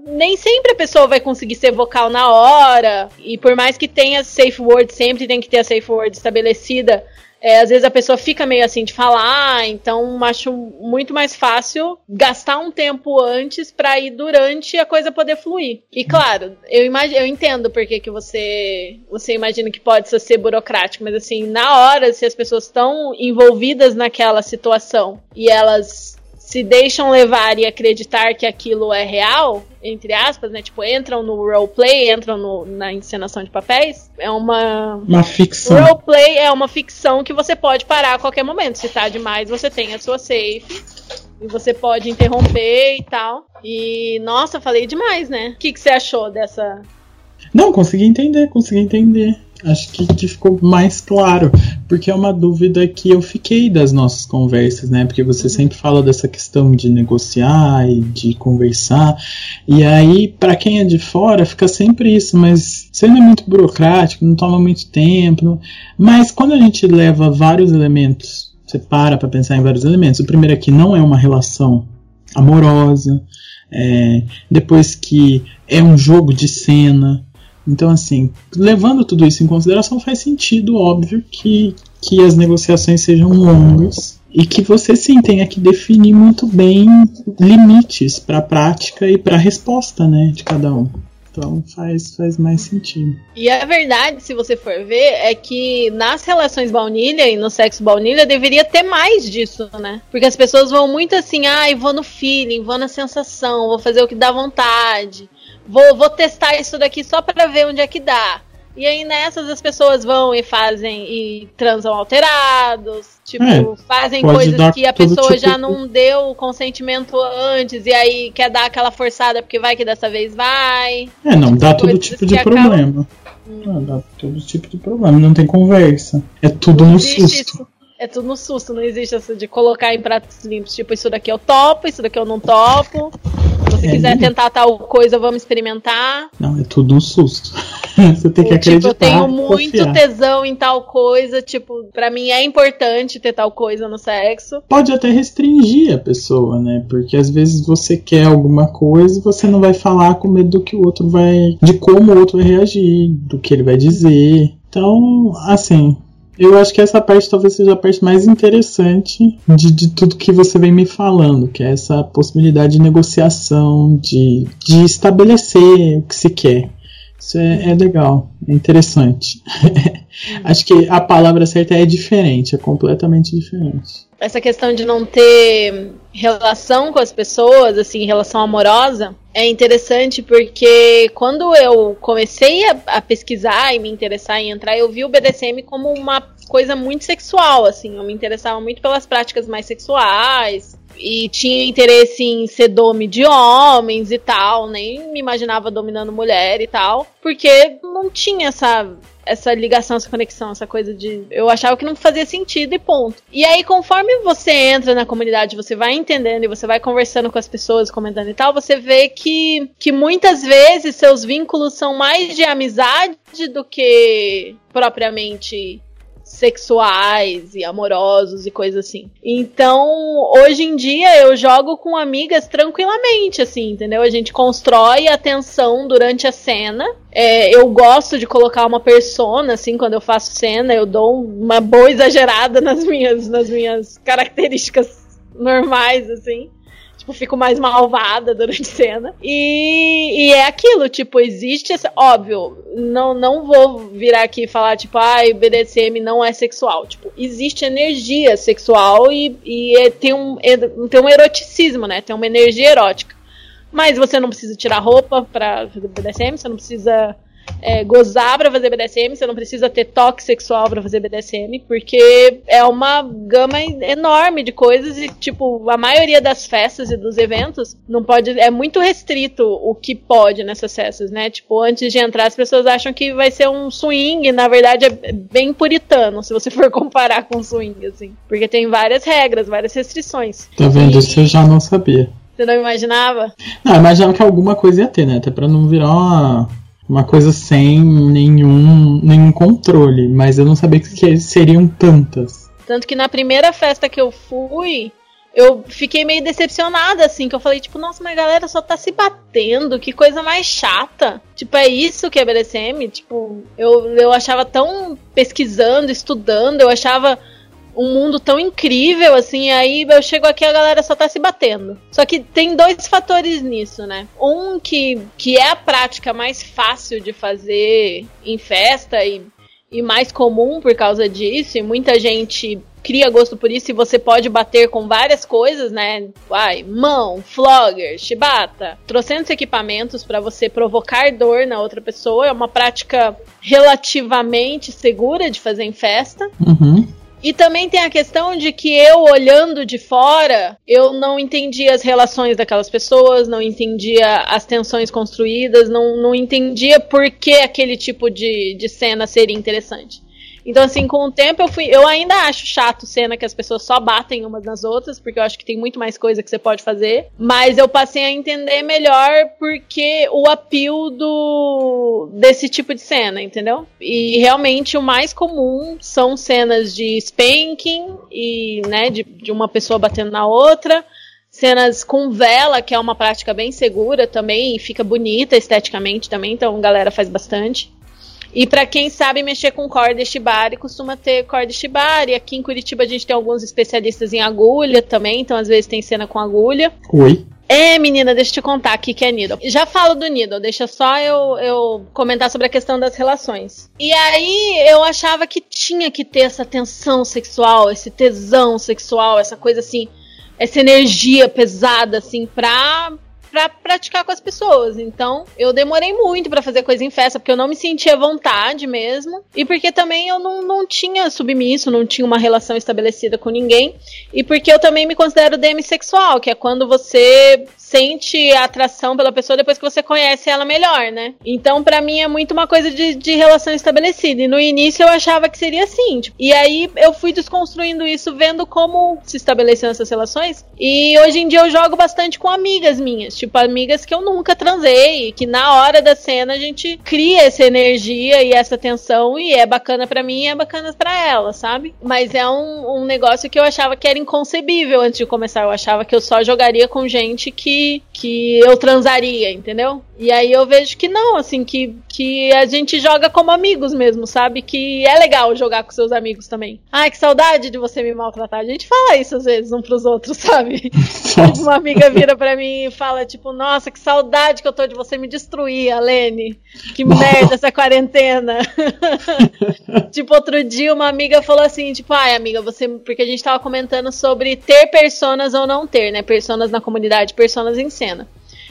nem sempre a pessoa vai conseguir ser vocal na hora. E por mais que tenha safe word, sempre tem que ter a safe word estabelecida. é, às vezes a pessoa fica meio assim de falar, então acho muito mais fácil gastar um tempo antes pra ir durante a coisa poder fluir. E claro, eu, imag eu entendo porque que você, você imagina que pode ser burocrático, mas assim, na hora, se as pessoas estão envolvidas naquela situação e elas se deixam levar e acreditar que aquilo é real, entre aspas, né? Tipo, entram no roleplay, entram no- na encenação de papéis, é uma. Uma ficção. Roleplay é uma ficção que você pode parar a qualquer momento. Se tá demais, você tem a sua safe. E você pode interromper e tal. E, nossa, falei demais, né? O que, que você achou dessa. Não, consegui entender, consegui entender. Acho que, que ficou mais claro. Porque é uma dúvida que eu fiquei das nossas conversas, né? Porque você sempre fala dessa questão de negociar e de conversar. E aí, pra quem é de fora, fica sempre isso, mas sendo muito burocrático, não toma muito tempo. não- Mas quando a gente leva vários elementos, você para pra pensar em vários elementos. O primeiro aqui não é uma relação amorosa. é, depois que é um jogo de cena. Então, assim, levando tudo isso em consideração, faz sentido, óbvio, que, que as negociações sejam longas e que você sim tenha que definir muito bem limites para a prática e para a resposta né, de cada um. Então faz, faz mais sentido. E a verdade, se você for ver, é que nas relações baunilha e no sexo baunilha deveria ter mais disso, né? Porque as pessoas vão muito assim, ah, vou no feeling, vou na sensação, vou fazer o que dá vontade. Vou, vou testar isso daqui só para ver onde é que dá. E aí nessas as pessoas vão e fazem e transam alterados, tipo, é, fazem coisas que a pessoa tipo já não deu consentimento antes e aí quer dar aquela forçada porque vai que dessa vez vai. É, não, dá todo tipo de problema. Hum. Não, dá todo tipo de problema, não tem conversa. É tudo não no susto. Isso. É tudo no susto, não existe essa de colocar em pratos limpos, tipo, isso daqui eu topo, isso daqui eu não topo. Se é, quiser tentar tal coisa, vamos experimentar. Não, é tudo um susto. <laughs> Você tem que acreditar. Tipo, eu tenho muito confiar. tesão em tal coisa, tipo, para mim é importante ter tal coisa no sexo. Pode até restringir a pessoa, né? Porque às vezes você quer alguma coisa e você não vai falar com medo do que o outro vai. de como o outro vai reagir, do que ele vai dizer. Então, assim, eu acho que essa parte talvez seja a parte mais interessante de, de tudo que você vem me falando, que é essa possibilidade de negociação, de, de estabelecer o que se quer. Isso é, é legal, é interessante. <laughs> acho que a palavra certa é diferente, é completamente diferente. Essa questão de não ter relação com as pessoas, assim, relação amorosa, é interessante porque quando eu comecei a, a, pesquisar e me interessar em entrar, eu vi o BDSM como uma coisa muito sexual, assim. Eu me interessava muito pelas práticas mais sexuais e tinha interesse em ser dome de homens e tal, nem me imaginava dominando mulher e tal, porque não tinha essa essa ligação, essa conexão, essa coisa de. Eu achava que não fazia sentido e ponto. E aí, conforme você entra na comunidade, você vai entendendo e você vai conversando com as pessoas, comentando e tal, você vê que, que muitas vezes seus vínculos são mais de amizade do que propriamente sexuais e amorosos e coisas assim. Então, hoje em dia eu jogo com amigas tranquilamente, assim, entendeu? A gente constrói a tensão durante a cena. É, eu gosto de colocar uma persona, assim, quando eu faço cena, eu dou uma boa exagerada nas minhas, nas minhas características normais, assim tipo, fico mais malvada durante a cena. E, e é aquilo, tipo, existe essa. Óbvio, não, não vou virar aqui e falar, tipo, ai, ah, BDSM não é sexual. Tipo, existe energia sexual e, e é, tem, um, é, tem um eroticismo, né? Tem uma energia erótica. Mas você não precisa tirar roupa pra fazer BDSM, você não precisa é, gozar para fazer BDSM, você não precisa ter toque sexual para fazer BDSM, porque é uma gama enorme de coisas e, tipo, a maioria das festas e dos eventos não pode. É muito restrito o que pode nessas festas, né? Tipo, antes de entrar, as pessoas acham que vai ser um swing, na verdade é bem puritano, se você <laughs> for comparar com swing, assim. Porque tem várias regras, várias restrições. Tá vendo? E... Isso eu já não sabia. Você não imaginava? Não, eu imaginava que alguma coisa ia ter, né? Até pra não virar uma uma coisa sem nenhum, nenhum controle, mas eu não sabia que seriam tantas. Tanto que na primeira festa que eu fui, eu fiquei meio decepcionada, assim, que eu falei, tipo, nossa, mas a galera só tá se batendo, que coisa mais chata. Tipo, é isso que é BDSM? Tipo, eu, eu achava tão pesquisando, estudando, eu achava um mundo tão incrível, assim, aí eu chego aqui a galera só tá se batendo. Só que tem dois fatores nisso, né? Um que, que é a prática mais fácil de fazer em festa e, e mais comum por causa disso, e muita gente cria gosto por isso e você pode bater com várias coisas, né? Uai, mão, flogger, chibata, trocentos equipamentos para você provocar dor na outra pessoa. É uma prática relativamente segura de fazer em festa. Uhum. E também tem a questão de que eu, olhando de fora, eu não entendia as relações daquelas pessoas, não entendia as tensões construídas, não, não entendia por que aquele tipo de, de cena seria interessante. Então, assim, com o tempo eu fui. Eu ainda acho chato cena que as pessoas só batem umas nas outras, porque eu acho que tem muito mais coisa que você pode fazer. Mas eu passei a entender melhor porque o apelo do desse tipo de cena, entendeu? E realmente o mais comum são cenas de spanking e, né, de, de uma pessoa batendo na outra cenas com vela, que é uma prática bem segura também, e fica bonita esteticamente também, então a galera faz bastante. E pra quem sabe mexer com corda shibari, costuma ter corda shibari. Aqui em Curitiba a gente tem alguns especialistas em agulha também, então às vezes tem cena com agulha. Oi. É, menina, deixa eu te contar aqui que é Needle. Já falo do Needle, deixa só eu, eu comentar sobre a questão das relações. E aí eu achava que tinha que ter essa tensão sexual, esse tesão sexual, essa coisa assim, essa energia pesada, assim, pra, pra praticar com as pessoas. Então, eu demorei muito pra fazer coisa em festa, porque eu não me sentia à vontade mesmo. E porque também eu não, não tinha submisso, não tinha uma relação estabelecida com ninguém. E porque eu também me considero demissexual, que é quando você sente a atração pela pessoa depois que você conhece ela melhor, né? Então, pra mim, é muito uma coisa de, de relação estabelecida. E no início eu achava que seria assim. tipo, e aí eu fui desconstruindo isso, vendo como se estabeleciam essas relações. E hoje em dia eu jogo bastante com amigas minhas. Tipo, amigas que eu nunca transei. Que na hora da cena a gente cria essa energia e essa tensão. E é bacana pra mim e é bacana pra ela, sabe? Mas é um, um negócio que eu achava que era inconcebível antes de começar. Eu achava que eu só jogaria com gente que, que eu transaria, entendeu? E aí eu vejo que não, assim, que, que a gente joga como amigos mesmo, sabe? Que é legal jogar com seus amigos também. Ai, que saudade de você me maltratar. A gente fala isso às vezes um pros outros, <laughs> sabe? Uma amiga vira pra mim e fala, tipo, nossa, que saudade que eu tô de você me destruir, Alene. Que merda essa quarentena. <laughs> tipo, outro dia uma amiga falou assim, tipo, ai, amiga, você. Porque a gente tava comentando sobre ter personas ou não ter, né? Personas na comunidade, personas em cena.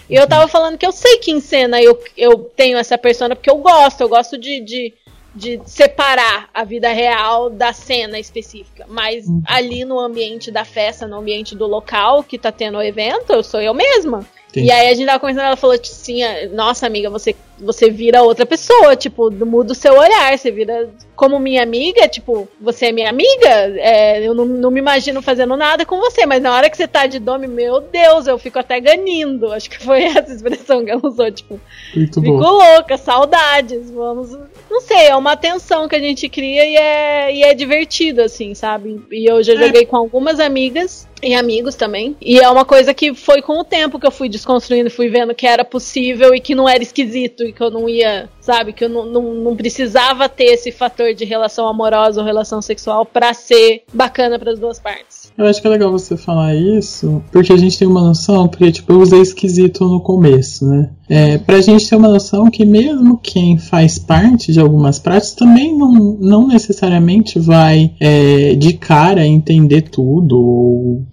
E eu tava falando que eu sei que em cena eu, eu tenho essa persona porque eu gosto, eu gosto de, de, de separar a vida real da cena específica. Mas ali no ambiente da festa, no ambiente do local que tá tendo o evento, eu sou eu mesma. Sim. E aí a gente tava conversando, ela falou assim, nossa amiga, você, você vira outra pessoa, tipo, muda o seu olhar, você vira como minha amiga, tipo, você é minha amiga, é, eu não, não me imagino fazendo nada com você, mas na hora que você tá de dome, meu Deus, eu fico até ganindo, <laughs> acho que foi essa expressão que ela usou, tipo, Muito Fico bom. louca, saudades, vamos. Não sei, é uma tensão que a gente cria e é, e é divertido, assim, sabe? E eu já joguei com algumas amigas e amigos também. E é uma coisa que foi com o tempo que eu fui desconstruindo, fui vendo que era possível e que não era esquisito e que eu não ia, sabe? Que eu não, não, não precisava ter esse fator de relação amorosa ou relação sexual pra ser bacana pras duas partes. Eu acho que é legal você falar isso, porque a gente tem uma noção, porque tipo, eu usei esquisito no começo, né? É, pra gente ter uma noção que mesmo quem faz parte de algumas práticas também não, não necessariamente vai é, de cara entender tudo ou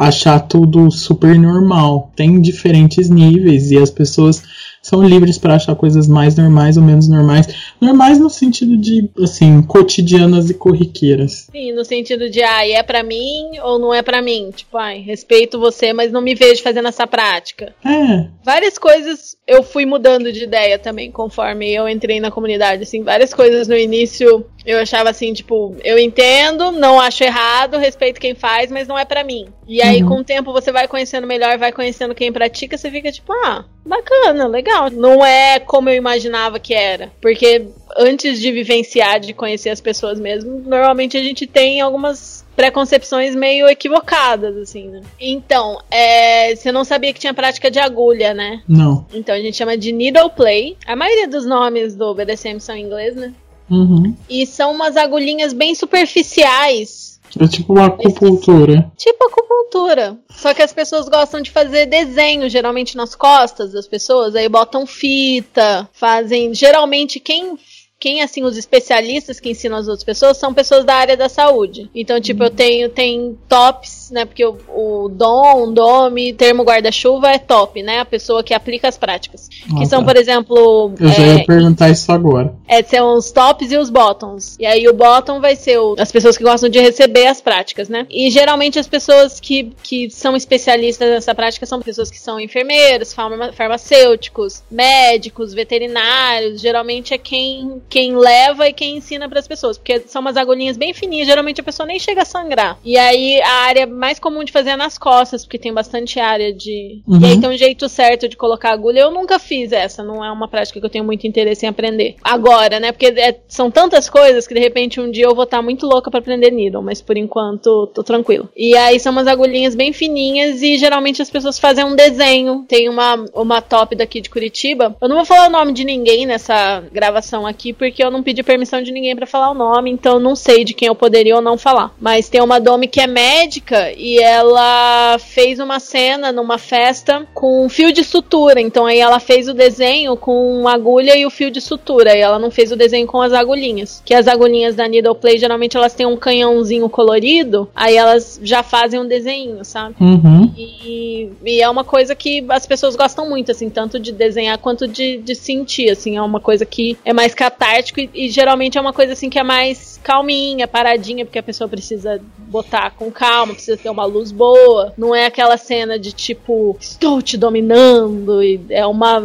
achar tudo super normal. Tem diferentes níveis e as pessoas são livres para achar coisas mais normais ou menos normais. Normais no sentido de, assim, cotidianas e corriqueiras. Sim, no sentido de, ai, é pra mim ou não é pra mim? Tipo, ai, respeito você, mas não me vejo fazendo essa prática. É, Várias coisas eu fui mudando de ideia também, conforme eu entrei na comunidade, assim, várias coisas no início eu achava assim, tipo, eu entendo, não acho errado, respeito quem faz, mas não é pra mim. E aí, Uhum. com o tempo, você vai conhecendo melhor, vai conhecendo quem pratica, você fica tipo, ah, bacana, legal. Não é como eu imaginava que era. Porque antes de vivenciar, de conhecer as pessoas mesmo, normalmente a gente tem algumas preconcepções meio equivocadas, assim, né? Então, é, você não sabia que tinha prática de agulha, né? não. Então a gente chama de needle play. A maioria dos nomes do BDSM são em inglês, né? Uhum. E são umas agulhinhas bem superficiais. É tipo uma acupuntura. Tipo acupuntura. Só que as pessoas gostam de fazer desenho, geralmente nas costas das pessoas. Aí botam fita, fazem. Geralmente quem. Quem, assim, os especialistas que ensinam as outras pessoas são pessoas da área da saúde. Então, tipo, eu tenho tem tops, né? Porque o, o dom, dome, termo guarda-chuva é top, né? A pessoa que aplica as práticas. que Ah, são, tá. por exemplo. Eu já é, ia perguntar isso agora. é, são os tops e os bottoms. E aí o bottom vai ser o- as pessoas que gostam de receber as práticas, né? E geralmente as pessoas que, que são especialistas nessa prática são pessoas que são enfermeiros, farma- farmacêuticos, médicos, veterinários. Geralmente é quem, quem leva e quem ensina para as pessoas. Porque são umas agulhinhas bem fininhas, geralmente a pessoa nem chega a sangrar. E aí a área mais comum de fazer é nas costas, porque tem bastante área de. Uhum. E aí tem um jeito certo de colocar agulha. Eu nunca fiz essa, não é uma prática que eu tenho muito interesse em aprender. Agora, né? Porque é- são tantas coisas que de repente um dia eu vou estar muito louca pra aprender needle, mas por enquanto tô tranquilo. E aí são umas agulhinhas bem fininhas e geralmente as pessoas fazem um desenho. Tem uma, uma top daqui de Curitiba. Eu não vou falar o nome de ninguém nessa gravação aqui, porque eu não pedi permissão de ninguém pra falar o nome, então eu não sei de quem eu poderia ou não falar. Mas tem uma Domi que é médica e ela fez uma cena numa festa com um fio de sutura. Então aí ela fez o desenho com uma agulha e o fio de sutura. E ela não fez o desenho com as agulhinhas. Que as agulhinhas da Needle Play geralmente elas têm um canhãozinho colorido, aí elas já fazem um desenho, sabe? Uhum. E, e é uma coisa que as pessoas gostam muito, assim, tanto de desenhar quanto de, de sentir, assim, é uma coisa que é mais catártico e, e geralmente é uma coisa assim que é mais calminha, paradinha, porque a pessoa precisa botar com calma, precisa ter uma luz boa, não é aquela cena de tipo, estou te dominando, e é uma,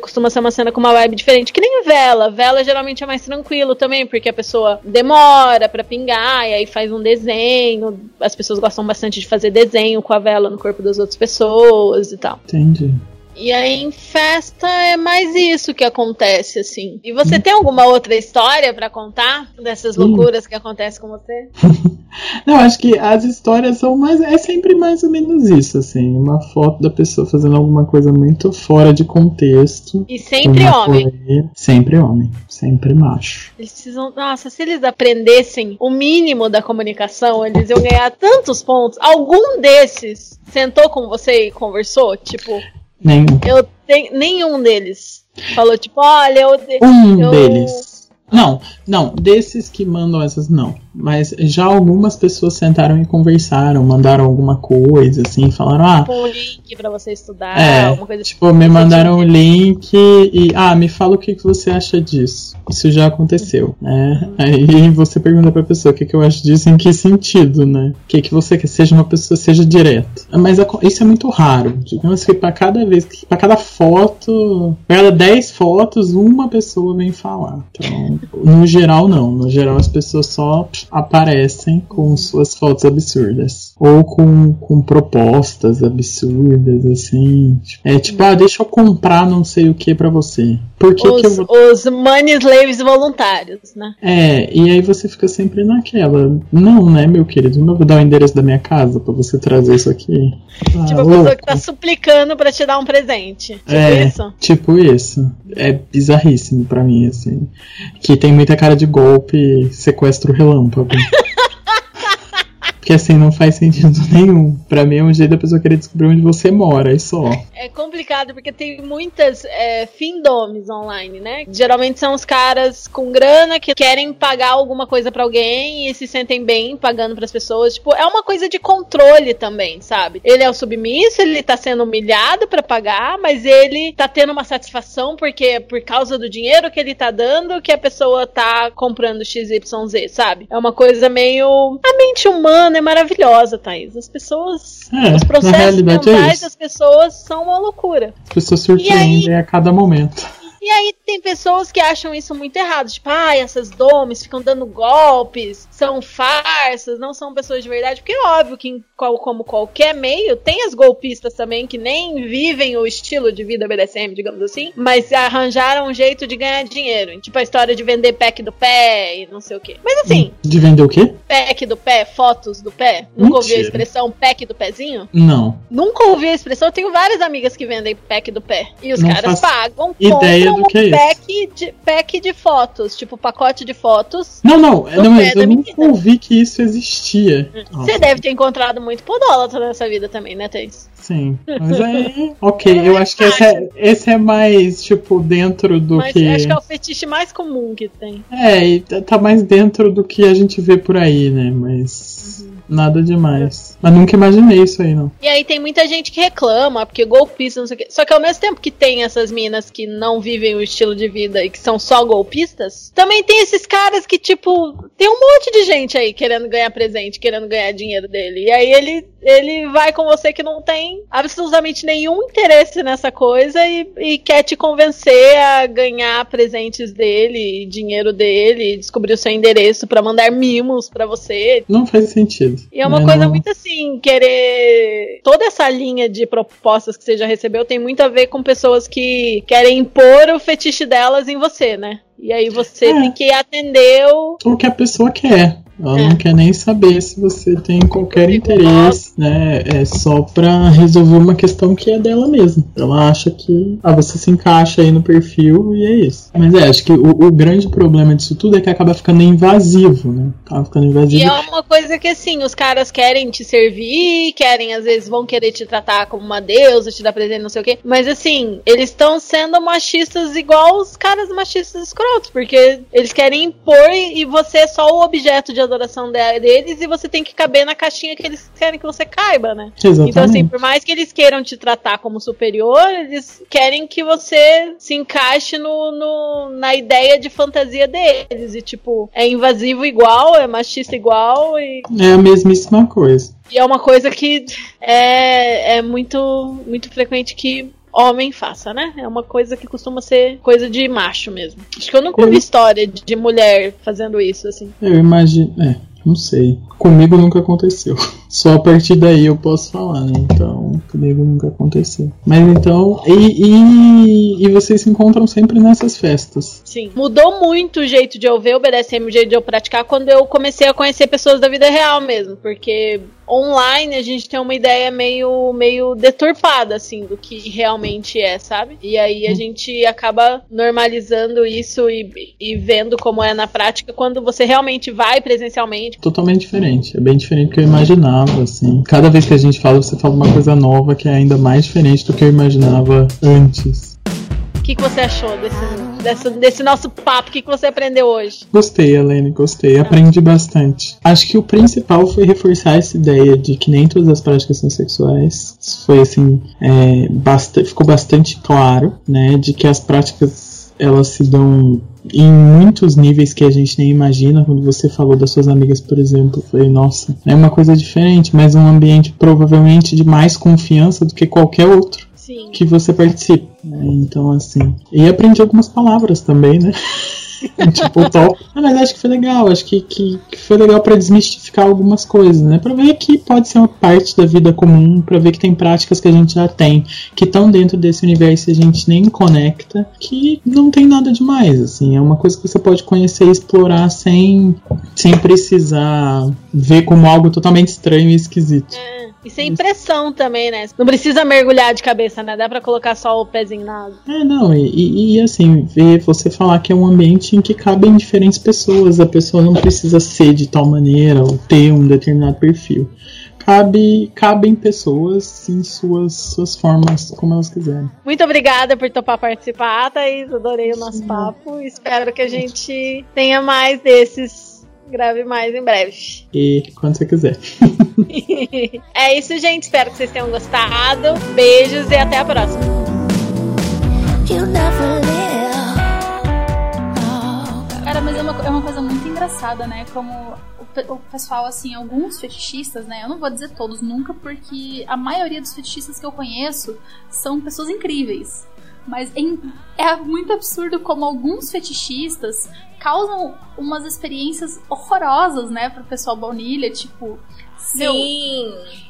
costuma ser uma cena com uma vibe diferente, que nem vela, vela geralmente é mais tranquilo também, porque a pessoa demora pra pingar, e aí faz um desenho, as pessoas gostam bastante de fazer desenho com a vela no corpo das outras pessoas e tal. Entendi. E aí em festa é mais isso que acontece, assim. E você tem alguma outra história pra contar dessas Hum. loucuras que acontecem com você? <laughs> Não, acho que as histórias são mais. É sempre mais ou menos isso, assim. Uma foto da pessoa fazendo alguma coisa muito fora de contexto. E sempre homem. Sempre homem. Sempre macho. Eles precisam. Nossa, se eles aprendessem o mínimo da comunicação, eles iam ganhar tantos pontos. Algum desses sentou com você e conversou? Tipo, Nenhum. eu tenho. Nenhum deles. Falou, tipo, olha, eu. Um eu- deles. Não, não, desses que mandam essas, não. Mas já algumas pessoas sentaram e conversaram, mandaram alguma coisa, assim, falaram, ah, Um link pra você estudar, É, alguma coisa tipo, me mandaram o link e, ah, me fala o que, que você acha disso. Isso já aconteceu, né? Aí você pergunta pra pessoa o que, que eu acho disso, em que sentido, né? O que, que você quer, seja uma pessoa, seja direto. Mas isso é muito raro. Digamos que pra cada vez, que- pra cada foto, pra cada 10 fotos, uma pessoa vem falar. Então, no geral, não. No geral, as pessoas só aparecem com suas fotos absurdas. Ou com, com propostas absurdas, assim. É tipo, ah, deixa eu comprar não sei o que pra você. Por que, que eu Os, vou. os money slaves voluntários, né? É, e aí você fica sempre naquela. Não, né, meu querido? Não vou dar o endereço da minha casa pra você trazer isso aqui. Ah, Tipo, a pessoa louco. que tá suplicando pra te dar um presente. Tipo É, isso? tipo isso. É bizarríssimo pra mim, assim. Que tem muita cara de golpe sequestro relâmpago. <laughs> Porque assim, não faz sentido <laughs> nenhum. Pra mim é um jeito da pessoa querer descobrir onde você mora, e só. É complicado porque tem muitas é, findomes online, né? Geralmente são os caras com grana que querem pagar alguma coisa pra alguém e se sentem bem pagando pras pessoas. Tipo, é uma coisa de controle também, sabe? Ele é o submisso, ele tá sendo humilhado pra pagar, mas ele tá tendo uma satisfação porque é por causa do dinheiro que ele tá dando que a pessoa tá comprando XYZ, sabe? É uma coisa meio. A mente humana é maravilhosa, Thaís. As pessoas. É, os processos é mentais isso. das pessoas são uma loucura. As pessoas surpreendem a cada momento. E aí tem pessoas que acham isso muito errado. Tipo, ai, essas domes ficam dando golpes, são farsas, não são pessoas de verdade. Porque é óbvio que, como qualquer meio, tem as golpistas também que nem vivem o estilo de vida BDSM, digamos assim, mas arranjaram um jeito de ganhar dinheiro. Tipo a história de vender pack do pé e não sei o quê. Mas assim, De vender o quê? pack do pé, fotos do pé. Nunca ouviu a Mentira. expressão pack do pezinho? Não. Nunca ouvi a expressão. Eu tenho várias amigas que vendem pack do pé. E os Não caras pagam, ideia compram do que é um isso. pack de, pack de fotos. Tipo, pacote de fotos. Não, não, não mas eu nunca ouvi que isso existia. Você deve ter encontrado muito podólatra nessa vida também, né, Thaís? Sim, <laughs> mas aí. Ok, eu acho que esse é, esse é mais, tipo, dentro do Mas que. acho que é o fetiche mais comum que tem. É, e tá mais dentro do que a gente vê por aí, né? Mas. Nada demais. Mas nunca imaginei isso aí, não. E aí tem muita gente que reclama, porque golpista, não sei o quê. Só que ao mesmo tempo que tem essas minas que não vivem o estilo de vida e que são só golpistas, também tem esses caras que, tipo, tem um monte de gente aí querendo ganhar presente, querendo ganhar dinheiro dele. E aí ele, ele vai com você que não tem absolutamente nenhum interesse nessa coisa e, e quer te convencer a ganhar presentes dele, dinheiro dele, descobrir o seu endereço pra mandar mimos pra você. Não faz sentido. E é uma Né, coisa não- muito assim, querer. Toda essa linha de propostas que você já recebeu tem muito a ver com pessoas que querem impor o fetiche delas em você, né? E aí você É. tem que atender o. o que a pessoa quer. Ela É. não quer nem saber se você tem qualquer interesse, né? É só pra resolver uma questão que é dela mesma. Ela acha que ah, você se encaixa aí no perfil e é isso. Mas é, acho que o, o grande problema disso tudo é que acaba ficando invasivo, né? Acaba ficando E invasivo. é uma coisa que assim, os caras querem te servir, querem, às vezes, vão querer te tratar como uma deusa, te dar presente, não sei o quê. Mas assim, eles estão sendo machistas igual os caras machistas escrotos, porque eles querem impor e você é só o objeto de adoração de- deles e você tem que caber na caixinha que eles querem que você caiba, né? Exatamente. Então, assim, por mais que eles queiram te tratar como superior, eles querem que você se encaixe no, no- na ideia de fantasia deles. E, tipo, é invasivo igual, é machista igual, e, É a mesmíssima coisa. e é uma coisa que é, é muito, muito frequente que homem faça, né? É uma coisa que costuma ser coisa de macho mesmo. Acho que eu nunca ouvi Uhum. história de, de mulher fazendo isso, assim. Eu imagino. É, não sei. Comigo nunca aconteceu. <laughs> Só a partir daí eu posso falar, né? Então, comigo nunca aconteceu. Mas então. E, e, e vocês se encontram sempre nessas festas. Sim. Mudou muito o jeito de eu ver o BDSM, o jeito de eu praticar, quando eu comecei a conhecer pessoas da vida real mesmo. Porque online a gente tem uma ideia meio, meio deturpada, assim, do que realmente é, sabe? E aí a gente acaba normalizando isso e, e vendo como é na prática quando você realmente vai presencialmente. Totalmente diferente. É bem diferente do que eu imaginava, assim. Cada vez que a gente fala, você fala uma coisa nova que é ainda mais diferente do que eu imaginava antes. O que, que você achou desse, desse, desse nosso papo? O que, que você aprendeu hoje? Gostei, Helene, gostei. Aprendi bastante. Acho que o principal foi reforçar essa ideia de que nem todas as práticas são sexuais. Isso foi assim, é, basta- ficou bastante claro, né? De que as práticas elas se dão em muitos níveis que a gente nem imagina. Quando você falou das suas amigas, por exemplo, eu falei, nossa, é uma coisa diferente, mas um ambiente provavelmente de mais confiança do que qualquer outro Sim. que você participe. né? Então, assim. E aprendi algumas palavras também, né? <laughs> tipo, top. Ah, mas acho que foi legal. Acho que, que, que foi legal pra desmistificar algumas coisas, né? Pra ver que pode ser uma parte da vida comum, pra ver que tem práticas que a gente já tem, que estão dentro desse universo e a gente nem conecta, que não tem nada demais, assim. É uma coisa que você pode conhecer e explorar sem, sem precisar ver como algo totalmente estranho e esquisito. E sem pressão também, né? Não precisa mergulhar de cabeça, né? Dá pra colocar só o pezinho na água. É, não, e, e- assim, ver você falar que é um ambiente em que cabem diferentes pessoas, a pessoa não precisa ser de tal maneira ou ter um determinado perfil. Cabe, cabem pessoas em suas, suas formas, como elas quiserem. Muito obrigada por topar participar, Thaís. Adorei o nosso papo. Espero que a gente tenha mais desses. Grave mais em breve. <laughs> E quando você quiser. é isso, gente. Espero que vocês tenham gostado. Beijos e até a próxima. Cara, mas é uma, é uma coisa muito engraçada, né? Como o pessoal, assim, alguns fetichistas, né? Eu não vou dizer todos nunca, porque a maioria dos fetichistas que eu conheço são pessoas incríveis. Mas é, muito absurdo como alguns fetichistas causam umas experiências horrorosas, né, pro pessoal baunilha, tipo. meu, Sim. Nossa,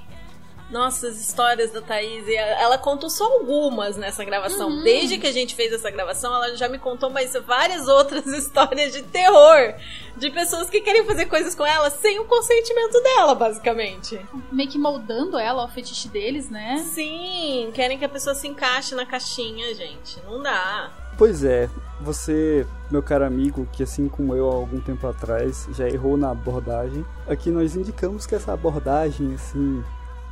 as histórias da Thaís. e Ela contou só algumas nessa gravação. Desde que a gente fez essa gravação, ela já me contou mais várias outras <laughs> histórias de terror. De pessoas que querem fazer coisas com ela sem o consentimento dela, basicamente. meio que moldando ela ao fetiche deles, né? Sim, querem que a pessoa se encaixe na caixinha, gente. Não dá. Pois é, você, meu caro amigo, que assim como eu há algum tempo atrás já errou na abordagem, aqui nós indicamos que essa abordagem, assim,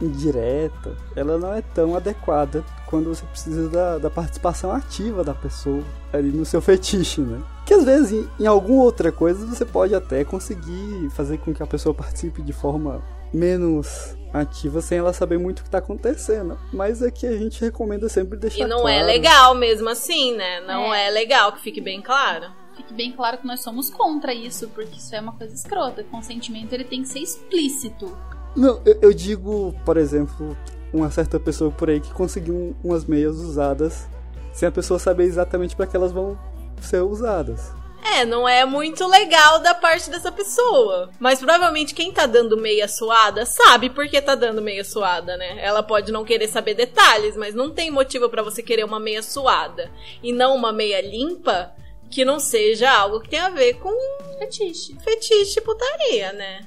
indireta, ela não é tão adequada quando você precisa da, da participação ativa da pessoa ali no seu fetiche, né? Que às vezes em, em alguma outra coisa você pode até conseguir fazer com que a pessoa participe de forma menos ativa sem ela saber muito o que está acontecendo. Mas aqui a gente recomenda sempre deixar E não é claro. legal mesmo assim, né? Não É. é legal, que fique bem claro. Fique bem claro que nós somos contra isso, porque isso é uma coisa escrota. O consentimento ele tem que ser explícito. Não, eu, eu digo, por exemplo, uma certa pessoa por aí que conseguiu um- umas meias usadas sem a pessoa saber exatamente para que elas vão ser usadas. É, não é muito legal da parte dessa pessoa. Mas provavelmente quem tá dando meia suada sabe por que tá dando meia suada, né? Ela pode não querer saber detalhes, mas não tem motivo pra você querer uma meia suada e não uma meia limpa que não seja algo que tenha a ver com Fetiche. fetiche e putaria, né?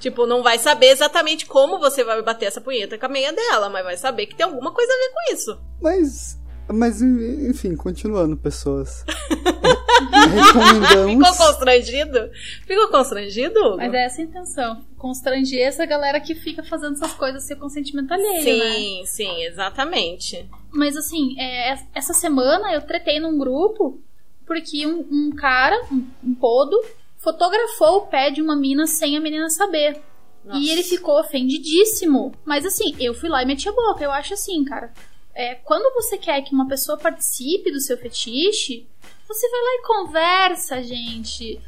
Tipo, não vai saber exatamente como você vai bater essa punheta com a meia dela, mas vai saber que tem alguma coisa a ver com isso. Mas. Mas, enfim, continuando, pessoas. <laughs> Ficou Recomendamos. constrangido? Ficou constrangido? Hugo? Mas é essa a intenção. Constranger essa galera que fica fazendo essas coisas sem consentimento alheio, né? Sim, sim, exatamente. Mas assim, é, essa semana eu tretei num grupo porque um, um cara, um, um podo, fotografou o pé de uma mina sem a menina saber. Nossa. E ele ficou ofendidíssimo. Mas assim, eu fui lá e meti a boca. Eu acho assim, cara. É, quando você quer que uma pessoa participe do seu fetiche, você vai lá e conversa, gente.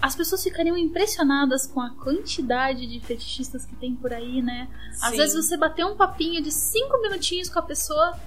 As pessoas ficariam impressionadas com a quantidade de fetichistas que tem por aí, né? Às Sim. vezes você bater um papinho de cinco minutinhos com a pessoa,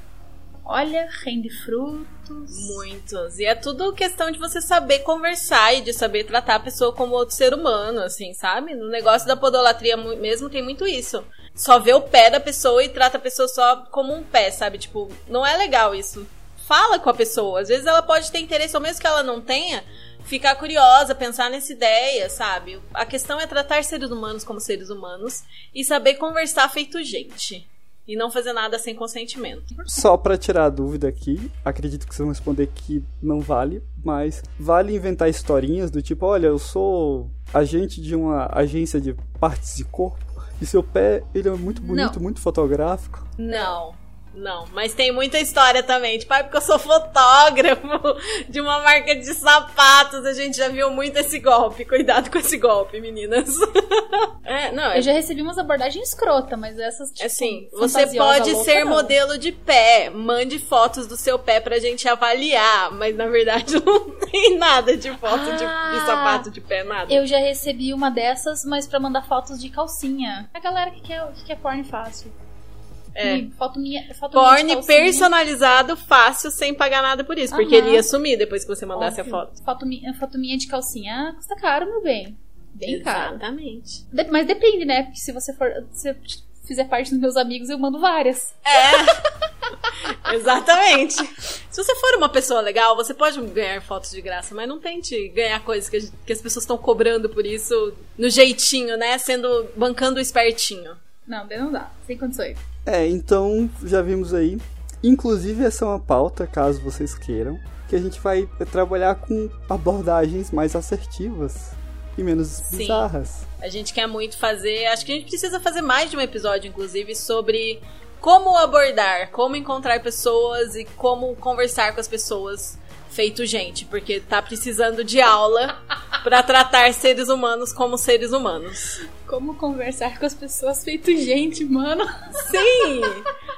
olha, rende frutos. Muitos. E é tudo questão de você saber conversar e de saber tratar a pessoa como outro ser humano, assim, sabe? No negócio da podolatria mesmo tem muito isso. Só vê o pé da pessoa e trata a pessoa só como um pé, sabe? Tipo, não é legal isso. Fala com a pessoa. Às vezes ela pode ter interesse, ou mesmo que ela não tenha, ficar curiosa, pensar nessa ideia, sabe? A questão é tratar seres humanos como seres humanos e saber conversar feito gente. E não fazer nada sem consentimento. Só pra tirar a dúvida aqui, acredito que vocês vão responder que não vale, mas vale inventar historinhas do tipo, olha, eu sou agente de uma agência de partes de corpo e seu pé, ele é muito bonito, muito fotográfico. Não, não. Mas tem muita história também. Tipo, ah, porque eu sou fotógrafo <laughs> de uma marca de sapatos. A gente já viu muito esse golpe. Cuidado com esse golpe, meninas. <laughs> é, não, é Eu já recebi umas abordagens escrota, mas essas, tipo, Assim, você pode louca, ser não. modelo de pé. Mande fotos do seu pé pra gente avaliar. Mas na verdade <laughs> não tem nada de foto de, de Ah, sapato de pé, nada. Eu já recebi uma dessas, mas pra mandar fotos de calcinha. A galera que quer, que quer porn fácil. É. E Foto minha, foto minha Porn calcinha. personalizado, fácil, sem pagar nada por isso. Porque Aham. ele ia sumir depois que você mandasse Óbvio. a foto. Foto, mi- foto minha de calcinha custa caro, meu bem. Bem caro. Exatamente. De- mas depende, né? Porque se você for. Se fizer parte dos meus amigos, eu mando várias. <laughs> Exatamente. Se você for uma pessoa legal, você pode ganhar fotos de graça, mas não tente ganhar coisas que, que as pessoas estão cobrando por isso no jeitinho, né? Sendo bancando o espertinho. Não, daí não dá. Sem condições. É, então já vimos aí. Inclusive, essa é uma pauta, caso vocês queiram, que a gente vai trabalhar com abordagens mais assertivas e menos Sim. bizarras. A gente quer muito fazer. Acho que a gente precisa fazer mais de um episódio, inclusive, sobre como abordar, como encontrar pessoas e como conversar com as pessoas feito gente, porque tá precisando de aula pra tratar seres humanos como seres humanos. Como conversar com as pessoas feito gente, mano. <laughs> Sim!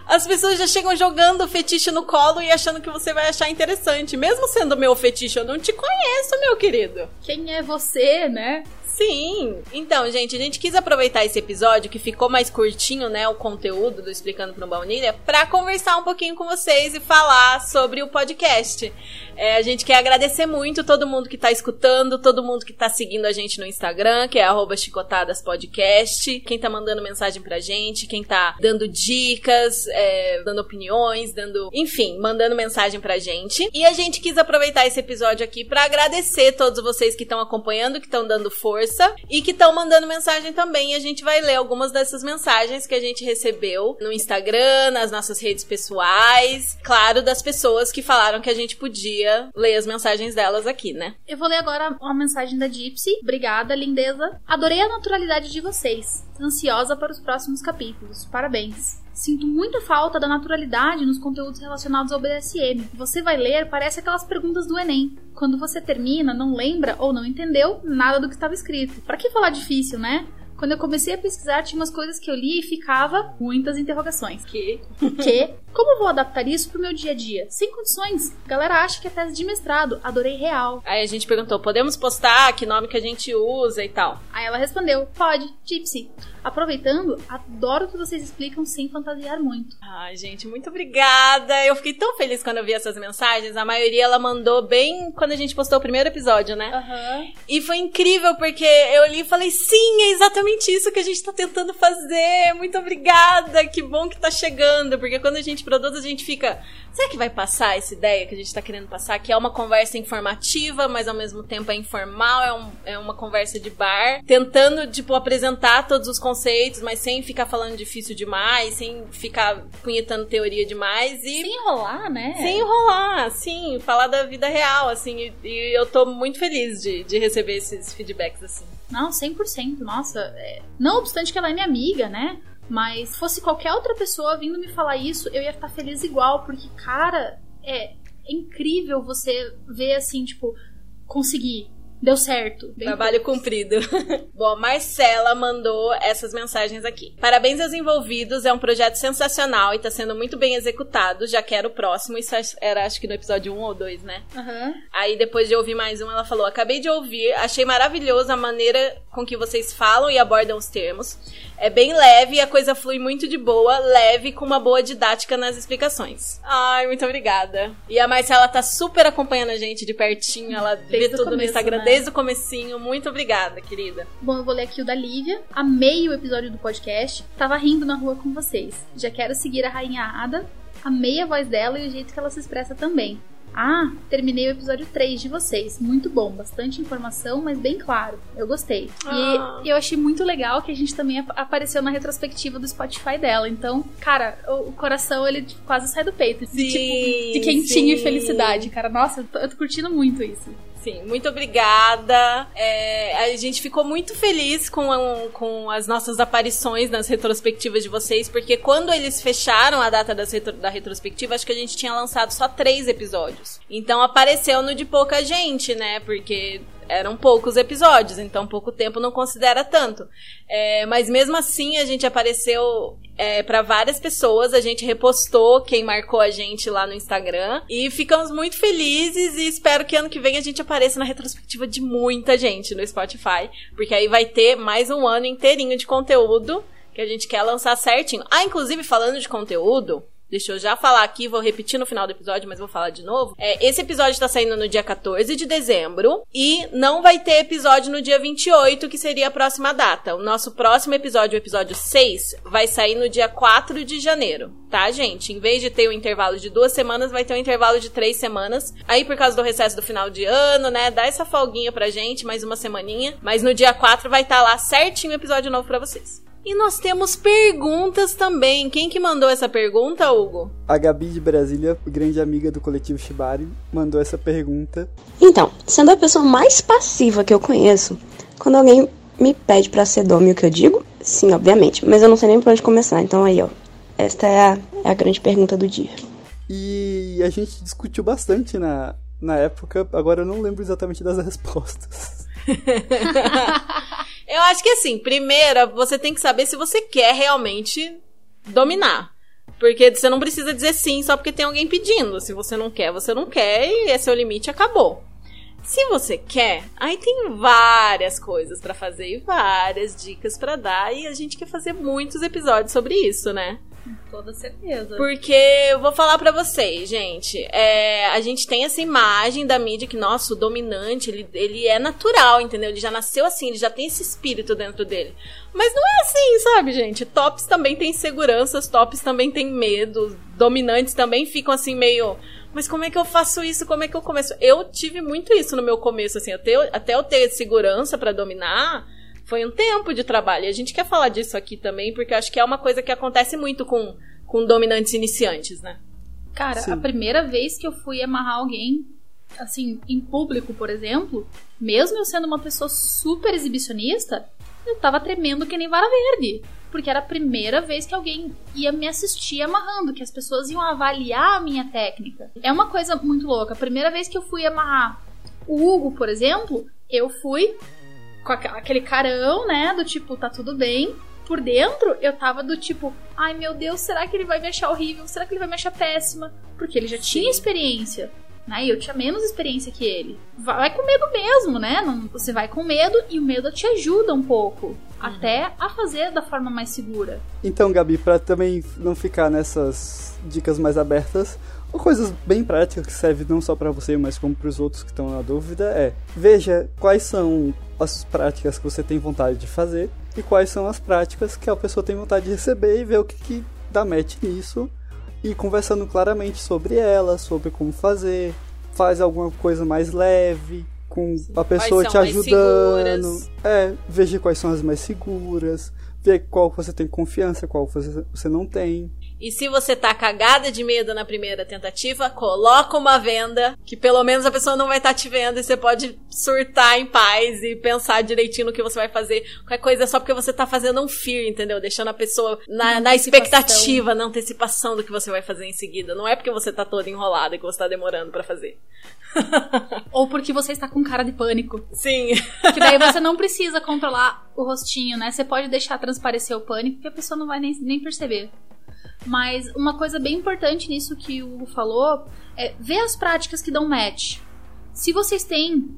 As pessoas já chegam jogando o fetiche no colo e achando que você vai achar interessante. Mesmo sendo meu fetiche, eu não te conheço, meu querido. Quem é você, né? Sim. Então, gente, a gente quis aproveitar esse episódio que ficou mais curtinho, né, o conteúdo do Explicando pro Baunilha, pra conversar um pouquinho com vocês e falar sobre o podcast. É, a gente quer agradecer muito todo mundo que tá escutando, todo mundo que tá seguindo a gente no Instagram, que é chicotadaspodcast, quem tá mandando mensagem pra gente, quem tá dando dicas, é, dando opiniões, dando, enfim, mandando mensagem pra gente. E a gente quis aproveitar esse episódio aqui pra agradecer todos vocês que estão acompanhando, que estão dando força e que estão mandando mensagem também. A gente vai ler algumas dessas mensagens que a gente recebeu no Instagram, nas nossas redes pessoais, claro, das pessoas que falaram que a gente podia ler as mensagens delas aqui, né? Eu vou ler agora uma mensagem da Gypsy. Obrigada, lindeza. Adorei a naturalidade de vocês. Ansiosa para os próximos capítulos. Parabéns. Sinto muita falta da naturalidade nos conteúdos relacionados ao BDSM. Você vai ler, parece aquelas perguntas do Enem. Quando você termina, não lembra ou não entendeu nada do que estava escrito. Pra que falar difícil, né? Quando eu comecei a pesquisar, tinha umas coisas que eu li e ficava muitas interrogações. Que Que? Como vou adaptar isso pro meu dia a dia? Sem condições. Galera acha que é tese de mestrado. Adorei real. Aí a gente perguntou: podemos postar que nome que a gente usa e tal. Aí ela respondeu: Pode, Gypsy. Aproveitando, adoro que vocês explicam sem fantasiar muito. Ai, gente, muito obrigada. Eu fiquei tão feliz quando eu vi essas mensagens. A maioria ela mandou bem quando a gente postou o primeiro episódio, né? Aham. E foi incrível porque eu li e falei: sim, é exatamente isso que a gente tá tentando fazer. Muito obrigada, que bom que tá chegando. Porque quando a gente produz, a gente fica. Será que vai passar essa ideia que a gente tá querendo passar? Que é uma conversa informativa, mas ao mesmo tempo é informal, é, um- é uma conversa de bar, tentando, tipo, apresentar todos os conceitos, mas sem ficar falando difícil demais, sem ficar punhetando teoria demais e Sem enrolar, né? sem enrolar, assim, falar da vida real, assim, e, e eu tô muito feliz de, de receber esses feedbacks, assim. Não, 100%. Nossa, é... não obstante que ela é minha amiga, né? Mas fosse qualquer outra pessoa vindo me falar isso, eu ia estar feliz igual, porque, cara, é, é incrível você ver assim, tipo, conseguir, deu certo. Trabalho cumprido. <laughs> Bom, a Marcela mandou essas mensagens aqui. Parabéns aos envolvidos, é um projeto sensacional e tá sendo muito bem executado. Já quero o próximo. Isso era acho que no episódio 1 ou 2, né? Aham. Aí depois de ouvir mais um, ela falou: Acabei de ouvir, achei maravilhoso a maneira com que vocês falam e abordam os termos. É bem leve e a coisa flui muito de boa, leve, com uma boa didática nas explicações. Ai, muito obrigada. E a Marcela tá super acompanhando a gente de pertinho, ela vê Desde o tudo no começo, Instagram né? Desde o comecinho. Muito obrigada, querida. Bom, eu vou ler aqui o da Lívia. Amei o episódio do podcast. Tava rindo na rua com vocês. Já quero seguir a Rainha Ada. Amei a voz dela e o jeito que ela se expressa também. Ah, terminei o episódio 3 de vocês. Muito bom, bastante informação, mas bem claro. Eu gostei. Ah. E eu achei muito legal que a gente também ap- apareceu na retrospectiva do Spotify dela. Então, cara, o o coração ele tipo, quase sai do peito. De, Sim, tipo, de quentinho sim. e felicidade, cara. Nossa, eu tô, eu tô curtindo muito isso. Sim, muito obrigada. É, a gente ficou muito feliz com, com as nossas aparições nas retrospectivas de vocês, porque quando eles fecharam a data retro- da retrospectiva, acho que a gente tinha lançado só três episódios. Então apareceu no de pouca gente, né? Porque eram poucos episódios, então pouco tempo não considera tanto. É, mas mesmo assim a gente apareceu é, para várias pessoas, a gente repostou quem marcou a gente lá no Instagram e ficamos muito felizes e espero que ano que vem a gente apareça na retrospectiva de muita gente no Spotify, porque aí vai ter mais um ano inteirinho de conteúdo que a gente quer lançar certinho. Ah, inclusive falando de conteúdo, Deixa eu já falar aqui, vou repetir no final do episódio, mas vou falar de novo. É, esse episódio tá saindo no dia 14 de dezembro e não vai ter episódio no dia 28, que seria a próxima data. O nosso próximo episódio, o episódio 6, vai sair no dia 4 de janeiro, tá, gente? Em vez de ter um intervalo de duas semanas, vai ter um intervalo de três semanas. Aí, por causa do recesso do final de ano, né? Dá essa folguinha pra gente, mais uma semaninha. Mas no dia 4 vai estar lá certinho o episódio novo pra vocês. E nós temos perguntas também. Quem que mandou essa pergunta, Hugo? A Gabi de Brasília, grande amiga do coletivo Shibari, mandou essa pergunta. Então, sendo a pessoa mais passiva que eu conheço, quando alguém me pede pra ser dome, o que eu digo? Sim, obviamente, mas eu não sei nem por onde começar, então aí, ó. Esta é a, é a grande pergunta do dia. E a gente discutiu bastante na, na época, agora eu não lembro exatamente das <laughs> respostas. <laughs> Eu acho que assim, primeiro, você tem que saber se você quer realmente dominar. Porque você não precisa dizer sim só porque tem alguém pedindo. Se você não quer, você não quer e esse é o limite, acabou. Se você quer, aí tem várias coisas pra fazer e várias dicas pra dar e a gente quer fazer muitos episódios sobre isso, né? Toda certeza. Porque eu vou falar pra vocês, gente. é, a gente tem essa imagem da mídia que, nossa, o dominante, ele, ele é natural, entendeu? Ele já nasceu assim, ele já tem esse espírito dentro dele. Mas não é assim, sabe, gente? Tops também tem inseguranças, tops também tem medo, dominantes também ficam assim meio. Mas como é que eu faço isso? Como é que eu começo? Eu tive muito isso no meu começo, assim, até, eu- até eu ter segurança pra dominar. Foi um tempo de trabalho. E a gente quer falar disso aqui também, porque eu acho que é uma coisa que acontece muito com, com dominantes iniciantes, né? Cara, Sim. a primeira vez que eu fui amarrar alguém, assim, em público, por exemplo, mesmo eu sendo uma pessoa super exibicionista, eu tava tremendo que nem vara verde. Porque era a primeira vez que alguém ia me assistir amarrando, que as pessoas iam avaliar a minha técnica. É uma coisa muito louca. A primeira vez que eu fui amarrar o Hugo, por exemplo, eu fui com aque- aquele carão, né? Do tipo, tá tudo bem. Por dentro, eu tava do tipo, ai meu Deus, será que ele vai me achar horrível? Será que ele vai me achar péssima? Porque ele já tinha experiência. Né? E eu tinha menos experiência que ele. Vai com medo mesmo, né? Não- Você vai com medo e o medo te ajuda um pouco. Até a fazer da forma mais segura. Então, Gabi, pra também não ficar nessas dicas mais abertas, coisas bem práticas que servem não só pra você, mas como pros outros que estão na dúvida, é veja quais são as práticas que você tem vontade de fazer e quais são as práticas que a pessoa tem vontade de receber e ver o que, que dá match nisso e conversando claramente sobre ela, sobre como fazer, faz alguma coisa mais leve, com a pessoa te ajudando. É, veja quais são as mais seguras, ver qual você tem confiança, qual você, você não tem. E se você tá cagada de medo na primeira tentativa, coloca uma venda, que pelo menos a pessoa não vai estar te vendo e você pode surtar em paz e pensar direitinho no que você vai fazer. Qualquer coisa é só porque você tá fazendo um fear, entendeu? Deixando a pessoa na, na expectativa, na antecipação do que você vai fazer em seguida. Não é porque você tá toda enrolada que você tá demorando pra fazer. <laughs> Ou porque você está com cara de pânico. Sim. Que daí você não precisa controlar o rostinho, né? Você pode deixar transparecer o pânico que a pessoa não vai nem, nem perceber. Mas uma coisa bem importante nisso que o Hugo falou é ver as práticas que dão match. Se vocês têm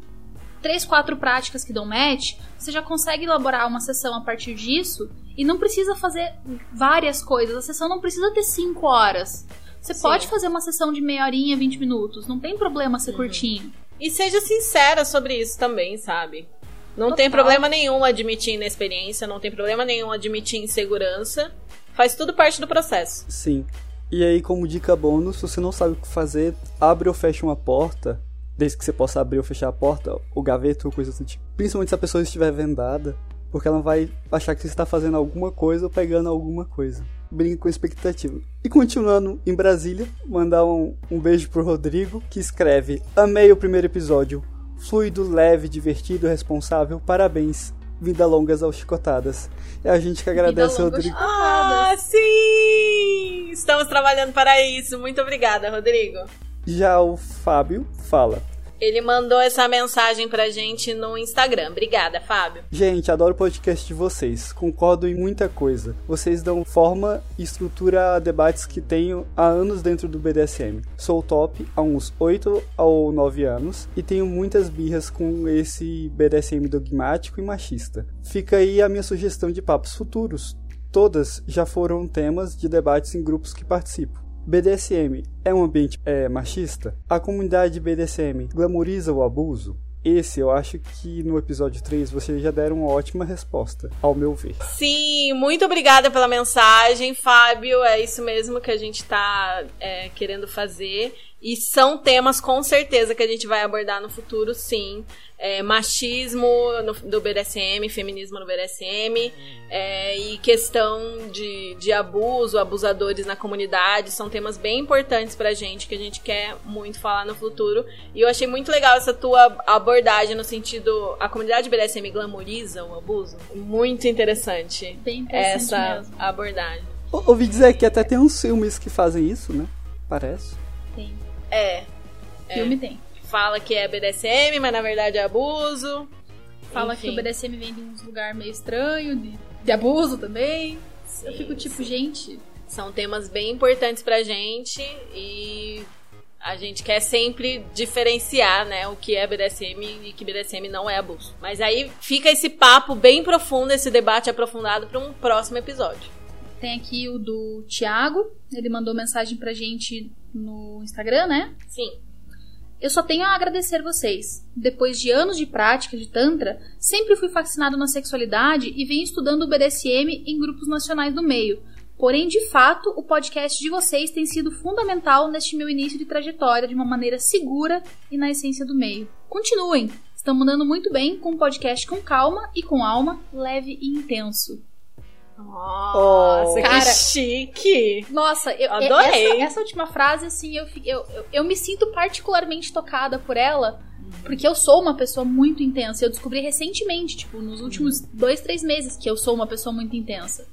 três, quatro práticas que dão match, você já consegue elaborar uma sessão a partir disso e não precisa fazer várias coisas. A sessão não precisa ter cinco horas. Você Sim. pode fazer uma sessão de meia horinha, 20 minutos. Não tem problema ser curtinho. E seja sincera sobre isso também, sabe? Não tem Total. problema nenhum admitir inexperiência, não tem problema nenhum admitir insegurança. Faz tudo parte do processo. Sim. E aí, como dica bônus, se você não sabe o que fazer, abre ou fecha uma porta, desde que você possa abrir ou fechar a porta, ou gaveta ou coisa assim. Principalmente se a pessoa estiver vendada, porque ela vai achar que você está fazendo alguma coisa ou pegando alguma coisa. Brinca com expectativa. E continuando em Brasília, mandar um, um beijo pro Rodrigo, que escreve: Amei o primeiro episódio. Fluido, leve, divertido, responsável. Parabéns. Vida longas ao Chicotadas. É a gente que agradece, Rodrigo. Ah, sim! Estamos trabalhando para isso. Muito obrigada, Rodrigo. Já o Fábio fala: Ele mandou essa mensagem pra gente no Instagram. Obrigada, Fábio. Gente, adoro o podcast de vocês. Concordo em muita coisa. Vocês dão forma e estrutura a debates que tenho há anos dentro do BDSM. Sou top há uns 8 ou 9 anos e tenho muitas birras com esse BDSM dogmático e machista. Fica aí a minha sugestão de papos futuros. Todas já foram temas de debates em grupos que participo. BDSM é um ambiente é, machista? A comunidade BDSM glamoriza o abuso? Esse eu acho que no episódio 3 vocês já deram uma ótima resposta, ao meu ver. Sim, muito obrigada pela mensagem, Fábio. É isso mesmo que a gente tá é, querendo fazer. E são temas com certeza que a gente vai abordar no futuro, sim. É, machismo no, do BDSM, feminismo no BDSM, é, e questão de, de abuso, abusadores na comunidade, são temas bem importantes pra gente, que a gente quer muito falar no futuro. E eu achei muito legal essa tua abordagem no sentido, a comunidade BDSM glamoriza o abuso. Muito interessante Bem interessante essa mesmo. abordagem. Ou- Ouvi dizer que até tem uns filmes que fazem isso, né? Parece. Tem. É, Filme tem. fala que é BDSM, mas na verdade é abuso. Fala Enfim. que o BDSM vem de uns lugares meio estranho, de, de abuso também. Eu fico tipo, gente, São temas bem importantes pra gente e a gente quer sempre diferenciar, né, o que é BDSM e que BDSM não é abuso. Mas aí fica esse papo bem profundo, esse debate aprofundado para um próximo episódio. tem aqui o do Thiago. Ele mandou mensagem pra gente no Instagram, né? Sim. Eu só tenho a agradecer vocês. Depois de anos de prática de Tantra, sempre fui fascinado na sexualidade e venho estudando o BDSM em grupos nacionais do meio. Porém, de fato, o podcast de vocês tem sido fundamental neste meu início de trajetória de uma maneira segura e na essência do meio. Continuem! Estão mandando muito bem com um podcast com calma e com alma, leve e intenso. Nossa, que Cara, chique! Nossa, eu Adorei. Essa, essa última frase, assim, eu, eu, eu, eu me sinto particularmente tocada por ela, porque eu sou uma pessoa muito intensa. Eu descobri recentemente, tipo, nos últimos dois, três meses, que eu sou uma pessoa muito intensa.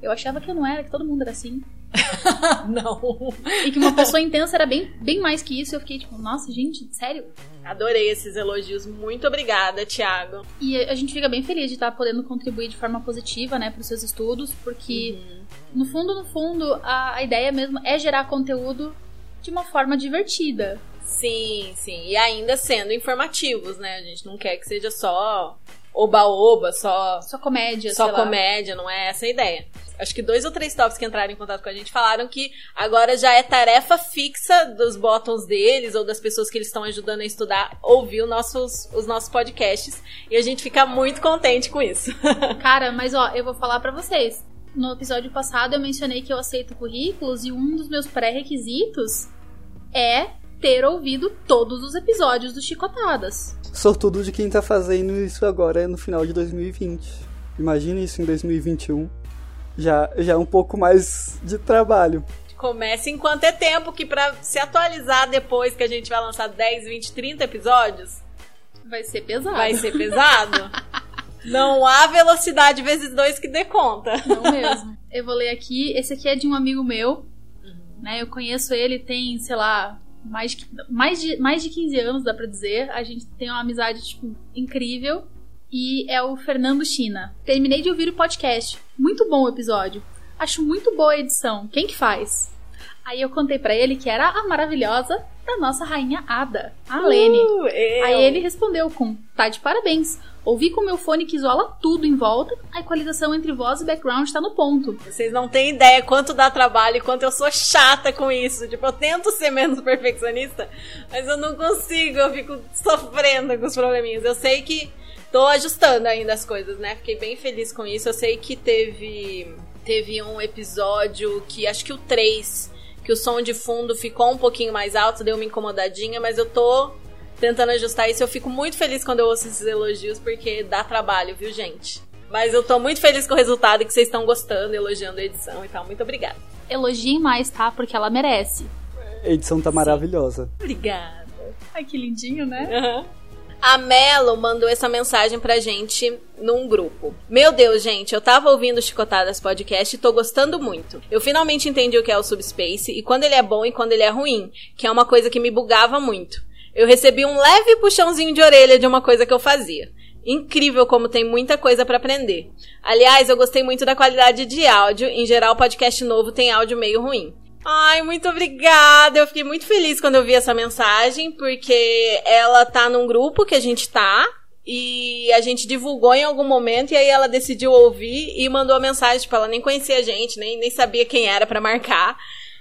Eu achava que eu não era, que todo mundo era assim. <laughs> Não. E que uma pessoa intensa era bem, bem mais que isso. Eu fiquei tipo, nossa, gente, sério? Adorei esses elogios. Muito obrigada, Thiago. E a gente fica bem feliz de estar podendo contribuir de forma positiva, né, para os seus estudos, porque no fundo, no fundo, a, a ideia mesmo é gerar conteúdo de uma forma divertida. Sim, sim. E ainda sendo informativos, né? A gente não quer que seja só oba-oba, só, Só comédia, só sei lá. comédia, não é essa a ideia. Acho que dois ou três tops que entraram em contato com a gente falaram que agora já é tarefa fixa dos bottoms deles ou das pessoas que eles estão ajudando a estudar ouvir os nossos, os nossos podcasts. E a gente fica muito contente com isso. <laughs> Cara, mas ó, eu vou falar pra vocês. No episódio passado eu mencionei que eu aceito currículos e um dos meus pré-requisitos é ter ouvido todos os episódios do Chicotadas. Sortudo de quem tá fazendo isso agora no final de 2020. Imagine isso em 2021. Já, já é um pouco mais de trabalho. Comece enquanto é tempo, que pra se atualizar depois que a gente vai lançar 10, 20, 30 episódios, Vai ser pesado. vai ser <laughs> pesado. Não há velocidade vezes dois que dê conta. Não mesmo. Eu vou ler aqui. Esse aqui é de um amigo meu. Né? Eu conheço ele tem, sei lá, mais, de- mais, de, mais de 15 anos, dá pra dizer. A gente tem uma amizade, tipo, incrível. E é o Fernando China. Terminei de ouvir o podcast. Muito bom o episódio. Acho muito boa a edição. Quem que faz? Aí eu contei pra ele que era a maravilhosa da nossa rainha Ada, a Lene. Uh. Aí ele respondeu com: tá de parabéns. Ouvi com meu fone que isola tudo em volta, a equalização entre voz e background tá no ponto. Vocês não têm ideia quanto dá trabalho e quanto eu sou chata com isso. Tipo, eu tento ser menos <laughs> perfeccionista, mas eu não consigo, eu fico sofrendo com os probleminhas. Eu sei que tô ajustando ainda as coisas, né? Fiquei bem feliz com isso. Eu sei que teve teve um episódio que acho que o 3, que o som de fundo ficou um pouquinho mais alto, deu uma incomodadinha, mas eu tô tentando ajustar isso. Eu fico muito feliz quando eu ouço esses elogios, porque dá trabalho, viu, gente? Mas eu tô muito feliz com o resultado e que vocês estão gostando, elogiando a edição e tal. Muito obrigada. Elogiem mais, tá? Porque ela merece. A edição tá maravilhosa. Obrigada. Ai, que lindinho, né? Aham. A Melo mandou essa mensagem pra gente num grupo. Meu Deus, gente, eu tava ouvindo o Chicotadas Podcast e tô gostando muito. Eu finalmente entendi o que é o Subspace e quando ele é bom e quando ele é ruim, que é uma coisa que me bugava muito. Eu recebi um leve puxãozinho de orelha de uma coisa que eu fazia. Incrível como tem muita coisa pra aprender. Aliás, eu gostei muito da qualidade de áudio. Em geral, podcast novo tem áudio meio ruim. Ai, muito obrigada. Eu fiquei muito feliz quando eu vi essa mensagem, porque ela tá num grupo que a gente tá. E a gente divulgou em algum momento, e aí ela decidiu ouvir e mandou a mensagem, tipo, ela nem conhecia a gente, nem, nem sabia quem era pra marcar.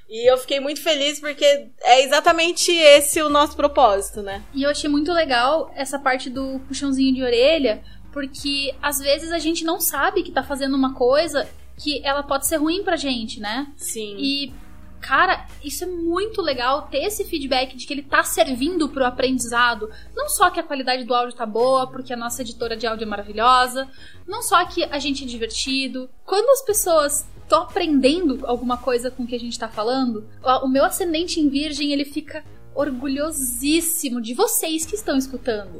E eu fiquei muito feliz porque é exatamente esse o nosso propósito, né? E eu achei muito legal essa parte do puxãozinho de orelha, porque às vezes a gente não sabe que tá fazendo uma coisa que ela pode ser ruim pra gente, né? Sim. E, cara, isso é muito legal ter esse feedback de que ele tá servindo pro aprendizado. Não só que a qualidade do áudio tá boa, porque a nossa editora de áudio é maravilhosa. Não só que a gente é divertido. Quando as pessoas estão aprendendo alguma coisa com o que a gente tá falando, o o meu ascendente em virgem, ele fica orgulhosíssimo de vocês que estão escutando.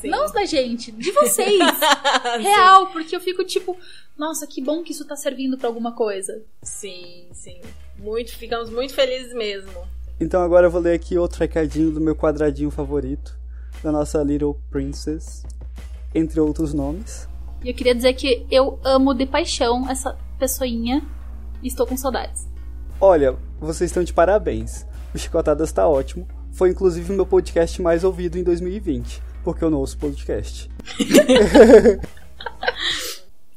Sim. Não da gente, de vocês. <laughs> Real, porque eu fico tipo, nossa, que bom que isso tá servindo pra alguma coisa. Sim, sim. Muito, ficamos muito felizes mesmo. Então agora eu vou ler aqui outro recadinho do meu quadradinho favorito, da nossa Little Princess, entre outros nomes. E eu queria dizer que eu amo de paixão essa pessoinha estou com saudades. Olha, vocês estão de parabéns. O Chicotadas tá ótimo. Foi inclusive o meu podcast mais ouvido em 2020, porque eu não ouço podcast. <laughs>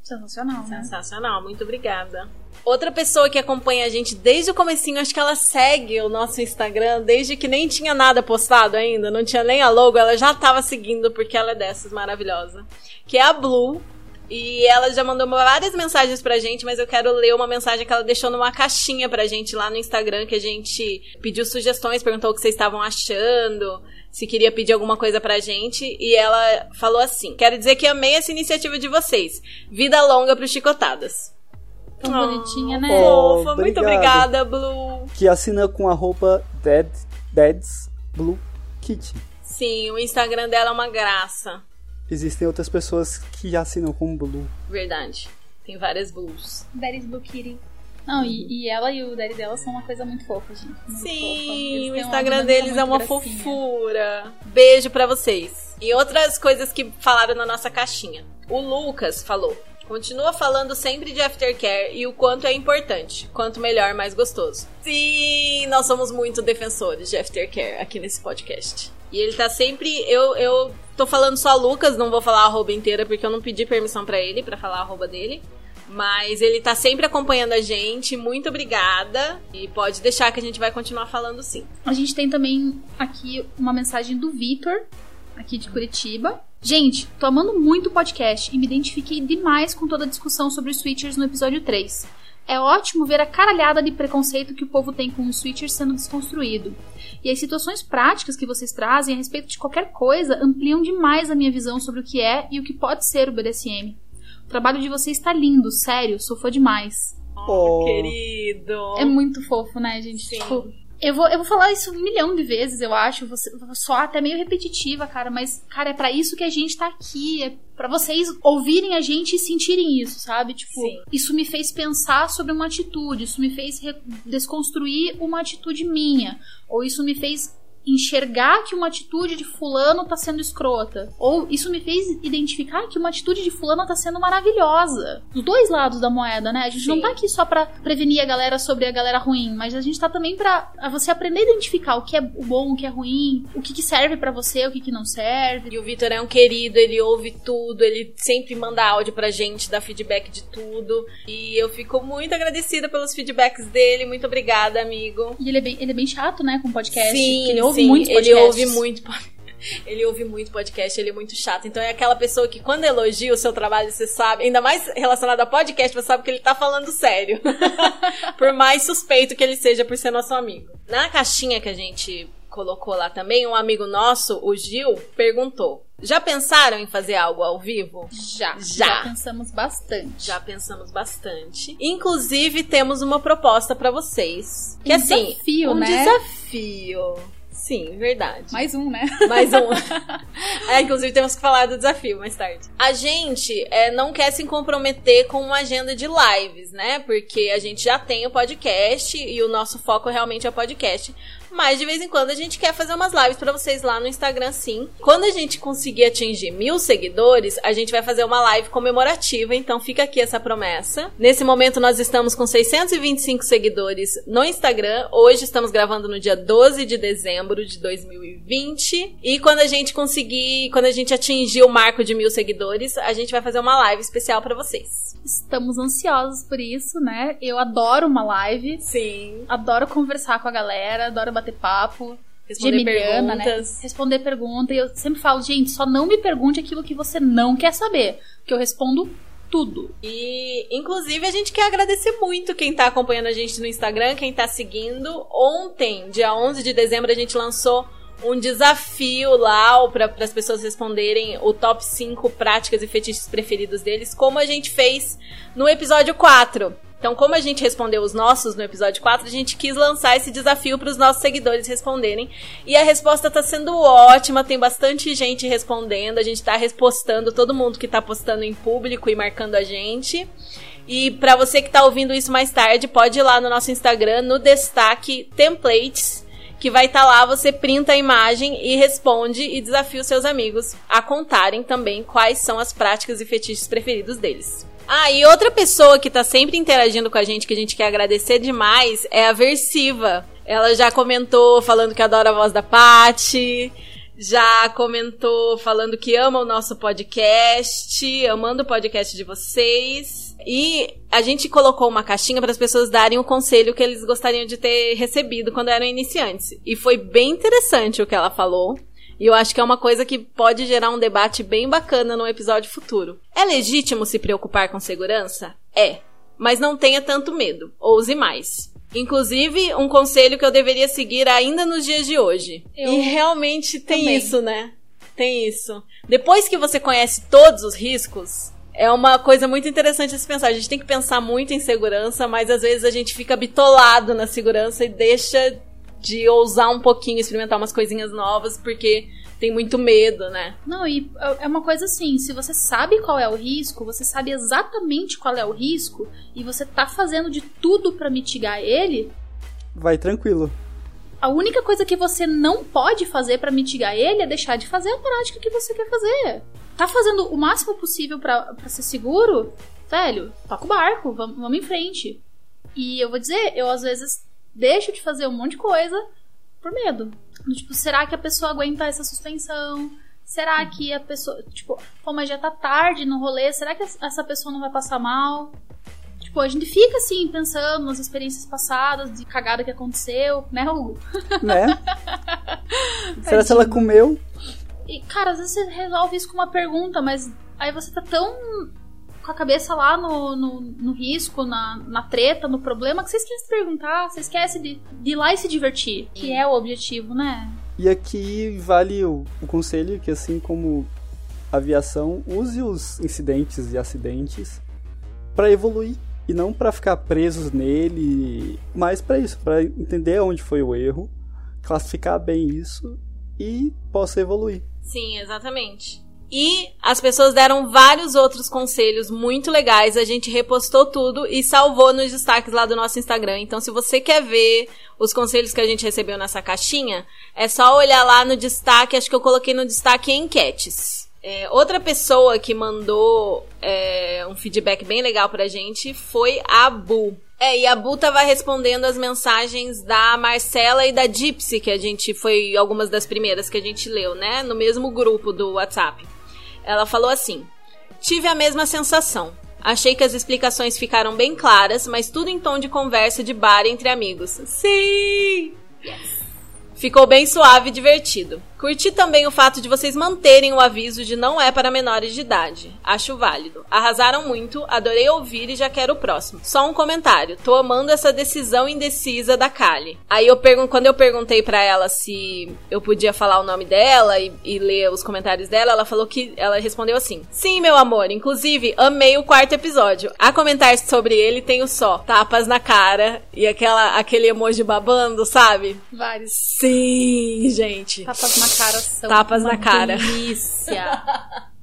Sensacional, né? Sensacional, muito obrigada. Outra pessoa que acompanha a gente desde o comecinho, acho que ela segue o nosso Instagram desde que nem tinha nada postado ainda, não tinha nem a logo, ela já tava seguindo porque ela é dessas maravilhosa. Que é a Blue. E ela já mandou várias mensagens pra gente, mas eu quero ler uma mensagem que ela deixou numa caixinha pra gente lá no Instagram, que a gente pediu sugestões, perguntou o que vocês estavam achando, se queria pedir alguma coisa pra gente, e ela falou assim: Quero dizer que amei essa iniciativa de vocês. Vida longa pro Chicotadas. Tão Oh, bonitinha, né? Oh, Fofa, muito obrigada, Blue. Que assina com a roupa Dead, Dead's Blue Kitty. Sim, o Instagram dela é uma graça. Existem outras pessoas que assinam com Blue. Verdade. Tem várias blues. Daddy's Blue Kitty. Não, e, e ela e o daddy dela são uma coisa muito fofa, gente. Muito fofa. Sim, Eles o Instagram deles é uma gracinha. fofura. Beijo pra vocês. E outras coisas que falaram na nossa caixinha. O Lucas falou: Continua falando sempre de aftercare e o quanto é importante. Quanto melhor, mais gostoso. Sim, nós somos muito defensores de aftercare aqui nesse podcast. E ele tá sempre. Eu, eu tô falando só Lucas, não vou falar a arroba inteira porque eu não pedi permissão para ele para falar a arroba dele. Mas ele tá sempre acompanhando a gente. Muito obrigada. E pode deixar que a gente vai continuar falando sim. A gente tem também aqui uma mensagem do Vitor, aqui de Curitiba. Gente, tô amando muito o podcast e me identifiquei demais com toda a discussão sobre os switchers no episódio 3. É ótimo ver a caralhada de preconceito que o povo tem com os switchers sendo desconstruído. E as situações práticas que vocês trazem a respeito de qualquer coisa ampliam demais a minha visão sobre o que é e o que pode ser o BDSM. O trabalho de vocês está lindo, sério, sou fã demais. Oh, querido. É muito fofo, né, gente? Sim. Tipo, eu vou, eu vou falar isso um milhão de vezes, eu acho. Vou, soar até meio repetitiva, cara. Mas, cara, é pra isso que a gente tá aqui. É pra vocês ouvirem a gente e sentirem isso, sabe? Tipo, Sim. isso me fez pensar sobre uma atitude. Isso me fez desconstruir uma atitude minha. Ou isso me fez enxergar que uma atitude de fulano tá sendo escrota. Ou isso me fez identificar que uma atitude de fulano tá sendo maravilhosa. Os dois lados da moeda, né? A gente não Sim. tá aqui só pra prevenir a galera sobre a galera ruim, mas a gente tá também pra você aprender a identificar o que é o bom, o que é ruim, o que, que serve pra você, o que, que não serve. E o Vitor é um querido, ele ouve tudo, ele sempre manda áudio pra gente, dá feedback de tudo. E eu fico muito agradecida pelos feedbacks dele. Muito obrigada, amigo. E ele é bem, ele é bem chato, né, com podcast. Sim, ele ouve sim, muito ele podcasts. ouve muito. <laughs> Ele ouve muito podcast, ele é muito chato. Então é aquela pessoa que quando elogia o seu trabalho, você sabe, ainda mais relacionado a podcast, você sabe que ele tá falando sério. <laughs> por mais suspeito que ele seja por ser nosso amigo. Na caixinha que a gente colocou lá também, um amigo nosso, o Gil, perguntou: Já pensaram em fazer algo ao vivo? Já, Já. já pensamos bastante. Já pensamos bastante. Inclusive, temos uma proposta pra vocês. Que Um assim, desafio, um né? desafio. Sim, verdade. Mais um, né? Mais um. <laughs> é, inclusive, temos que falar do desafio mais tarde. A gente é, não quer se comprometer com uma agenda de lives, né? Porque a gente já tem o podcast e o nosso foco realmente é o podcast. Mas de vez em quando a gente quer fazer umas lives pra vocês lá no Instagram, sim. Quando a gente conseguir atingir mil seguidores, a gente vai fazer uma live comemorativa. Então fica aqui essa promessa. Nesse momento nós estamos com 625 seguidores no Instagram. Hoje estamos gravando no dia 12 de dezembro de 2020. E quando a gente conseguir, quando a gente atingir o marco de mil seguidores, a gente vai fazer uma live especial pra vocês. Estamos ansiosos por isso, né? Eu adoro uma live. Sim. Adoro conversar com a galera, adoro bater papo. Responder Geminiana, né? perguntas. Responder pergunta. E eu sempre falo, gente, só não me pergunte aquilo que você não quer saber. Porque eu respondo tudo. E, inclusive, a gente quer agradecer muito quem tá acompanhando a gente no Instagram, quem tá seguindo. Ontem, dia 11 de dezembro, a gente lançou um desafio lá para as pessoas responderem o top 5 práticas e fetiches preferidos deles, como a gente fez no episódio 4. Então, como a gente respondeu os nossos no episódio 4, a gente quis lançar esse desafio para os nossos seguidores responderem. E a resposta tá sendo ótima, tem bastante gente respondendo, a gente tá respostando todo mundo que tá postando em público e marcando a gente. E pra você que tá ouvindo isso mais tarde, pode ir lá no nosso Instagram, no destaque templates, que vai estar lá, você printa a imagem e responde e desafia os seus amigos a contarem também quais são as práticas e fetiches preferidos deles. Ah, e outra pessoa que tá sempre interagindo com a gente, que a gente quer agradecer demais, é a Versiva. Ela já comentou falando que adora a voz da Paty, já comentou falando que ama o nosso podcast, amando o podcast de vocês. E a gente colocou uma caixinha para as pessoas darem o conselho que eles gostariam de ter recebido quando eram iniciantes. E foi bem interessante o que ela falou. E eu acho que é uma coisa que pode gerar um debate bem bacana no episódio futuro. É legítimo se preocupar com segurança? É. Mas não tenha tanto medo. Ouse mais. Inclusive, um conselho que eu deveria seguir ainda nos dias de hoje. Eu e realmente tem também. isso, né? Tem isso. Depois que você conhece todos os riscos, é uma coisa muito interessante a se pensar. A gente tem que pensar muito em segurança, mas às vezes a gente fica bitolado na segurança e deixa de ousar um pouquinho, experimentar umas coisinhas novas, porque tem muito medo, né? Não, e é uma coisa assim, se você sabe qual é o risco, você sabe exatamente qual é o risco, e você tá fazendo de tudo pra mitigar ele, Vai tranquilo. a única coisa que você não pode fazer pra mitigar ele é deixar de fazer a prática que você quer fazer. Tá fazendo o máximo possível pra pra ser seguro? velho, toca o barco, vamos, vamos em frente. E eu vou dizer, eu às vezes deixo de fazer um monte de coisa por medo. Do Tipo, será que a pessoa aguenta essa suspensão? Será que a pessoa, tipo, pô, mas já tá tarde no rolê, será que essa pessoa não vai passar mal? Tipo, a gente fica assim, pensando nas experiências passadas, de cagada que aconteceu, né, Hugo? <laughs> Né? Será se ela comeu? E, cara, às vezes você resolve isso com uma pergunta, mas aí você tá tão com a cabeça lá no, no, no risco, na, na treta, no problema, que você esquece de perguntar, você esquece de, de ir lá e se divertir, que é o objetivo, né? E aqui vale o, o conselho que, assim como aviação, use os incidentes e acidentes para evoluir e não para ficar presos nele, mas para isso, para entender onde foi o erro, classificar bem isso e possa evoluir. Sim, exatamente. E as pessoas deram vários outros conselhos muito legais. A gente repostou tudo e salvou nos destaques lá do nosso Instagram. Então, se você quer ver os conselhos que a gente recebeu nessa caixinha, é só olhar lá no destaque. Acho que eu coloquei no destaque enquetes. É, outra pessoa que mandou é, um feedback bem legal pra gente foi a Bu. É, e a Bu tava respondendo as mensagens da Marcela e da Gypsy, que a gente foi algumas das primeiras que a gente leu, né? No mesmo grupo do WhatsApp. Ela falou assim: Tive a mesma sensação. Achei que as explicações ficaram bem claras, mas tudo em tom de conversa de bar entre amigos. Sim! Ficou bem suave e divertido. Curti também o fato de vocês manterem o aviso de não é para menores de idade. Acho válido. Arrasaram muito, adorei ouvir e já quero o próximo. Só um comentário. Tô amando essa decisão indecisa da Kali. Aí eu pergun quando eu perguntei para ela se eu podia falar o nome dela e, e, ler os comentários dela, ela falou que ela respondeu assim: "Sim, meu amor, inclusive amei o quarto episódio. A comentar sobre ele tenho só tapas na cara e aquela aquele emoji babando, sabe? Vários. Sim, gente. Tapas na cara são Tapas uma na cara. delícia. <laughs>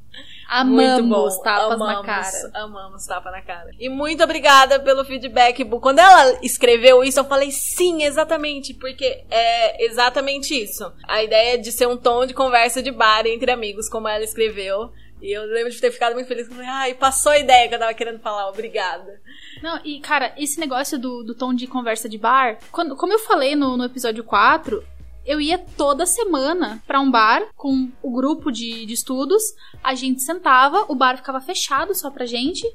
Amamos tapas na Amamos, cara. Amamos tapa na cara. E muito obrigada pelo feedback. Quando ela escreveu isso, eu falei sim, exatamente, porque é exatamente isso. A ideia de ser um tom de conversa de bar entre amigos, como ela escreveu. E eu lembro de ter ficado muito feliz. Eu Falei, ai, passou a ideia que eu tava querendo falar. Obrigada. Não, e cara, esse negócio do, do tom de conversa de bar, quando, como eu falei no, no episódio 4, eu ia toda semana pra um bar com o grupo de, de estudos, a gente sentava, o bar ficava fechado só pra gente.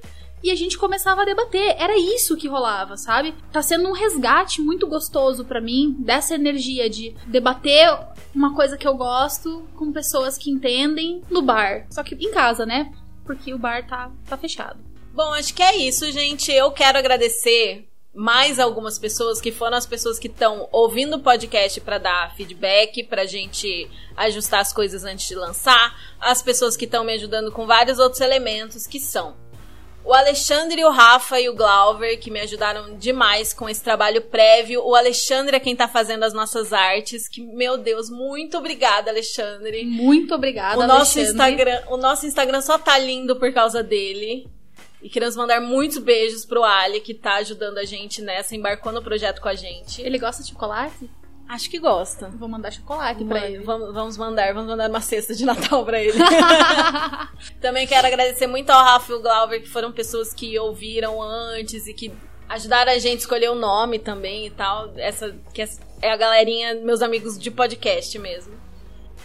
E a gente começava a debater. Era isso que rolava, sabe? Tá sendo um resgate muito gostoso pra mim dessa energia de debater uma coisa que eu gosto com pessoas que entendem no bar. Só que em casa, né? Porque o bar tá, tá fechado. Bom, acho que é isso, gente. Eu quero agradecer mais algumas pessoas que foram as pessoas que estão ouvindo o podcast para dar feedback, pra gente ajustar as coisas antes de lançar, as pessoas que estão me ajudando com vários outros elementos que são o Alexandre, o Rafa e o Glauber, que me ajudaram demais com esse trabalho prévio. O Alexandre é quem tá fazendo as nossas artes. Que, meu Deus, muito obrigada, Alexandre. Muito obrigada, O nosso, Alexandre. Instagram, o nosso Instagram só tá lindo por causa dele. E queremos mandar muitos beijos pro Ali, que tá ajudando a gente nessa, embarcou no projeto com a gente. Ele gosta de chocolate? Acho que gosta. Vou mandar chocolate pra Mãe, ele. Vamos, vamos mandar, vamos mandar uma cesta de Natal pra ele. <laughs> Também quero agradecer muito ao Rafa e o Glauber, que foram pessoas que ouviram antes e que ajudaram a gente a escolher o nome também e tal. Essa que é a galerinha, meus amigos de podcast mesmo.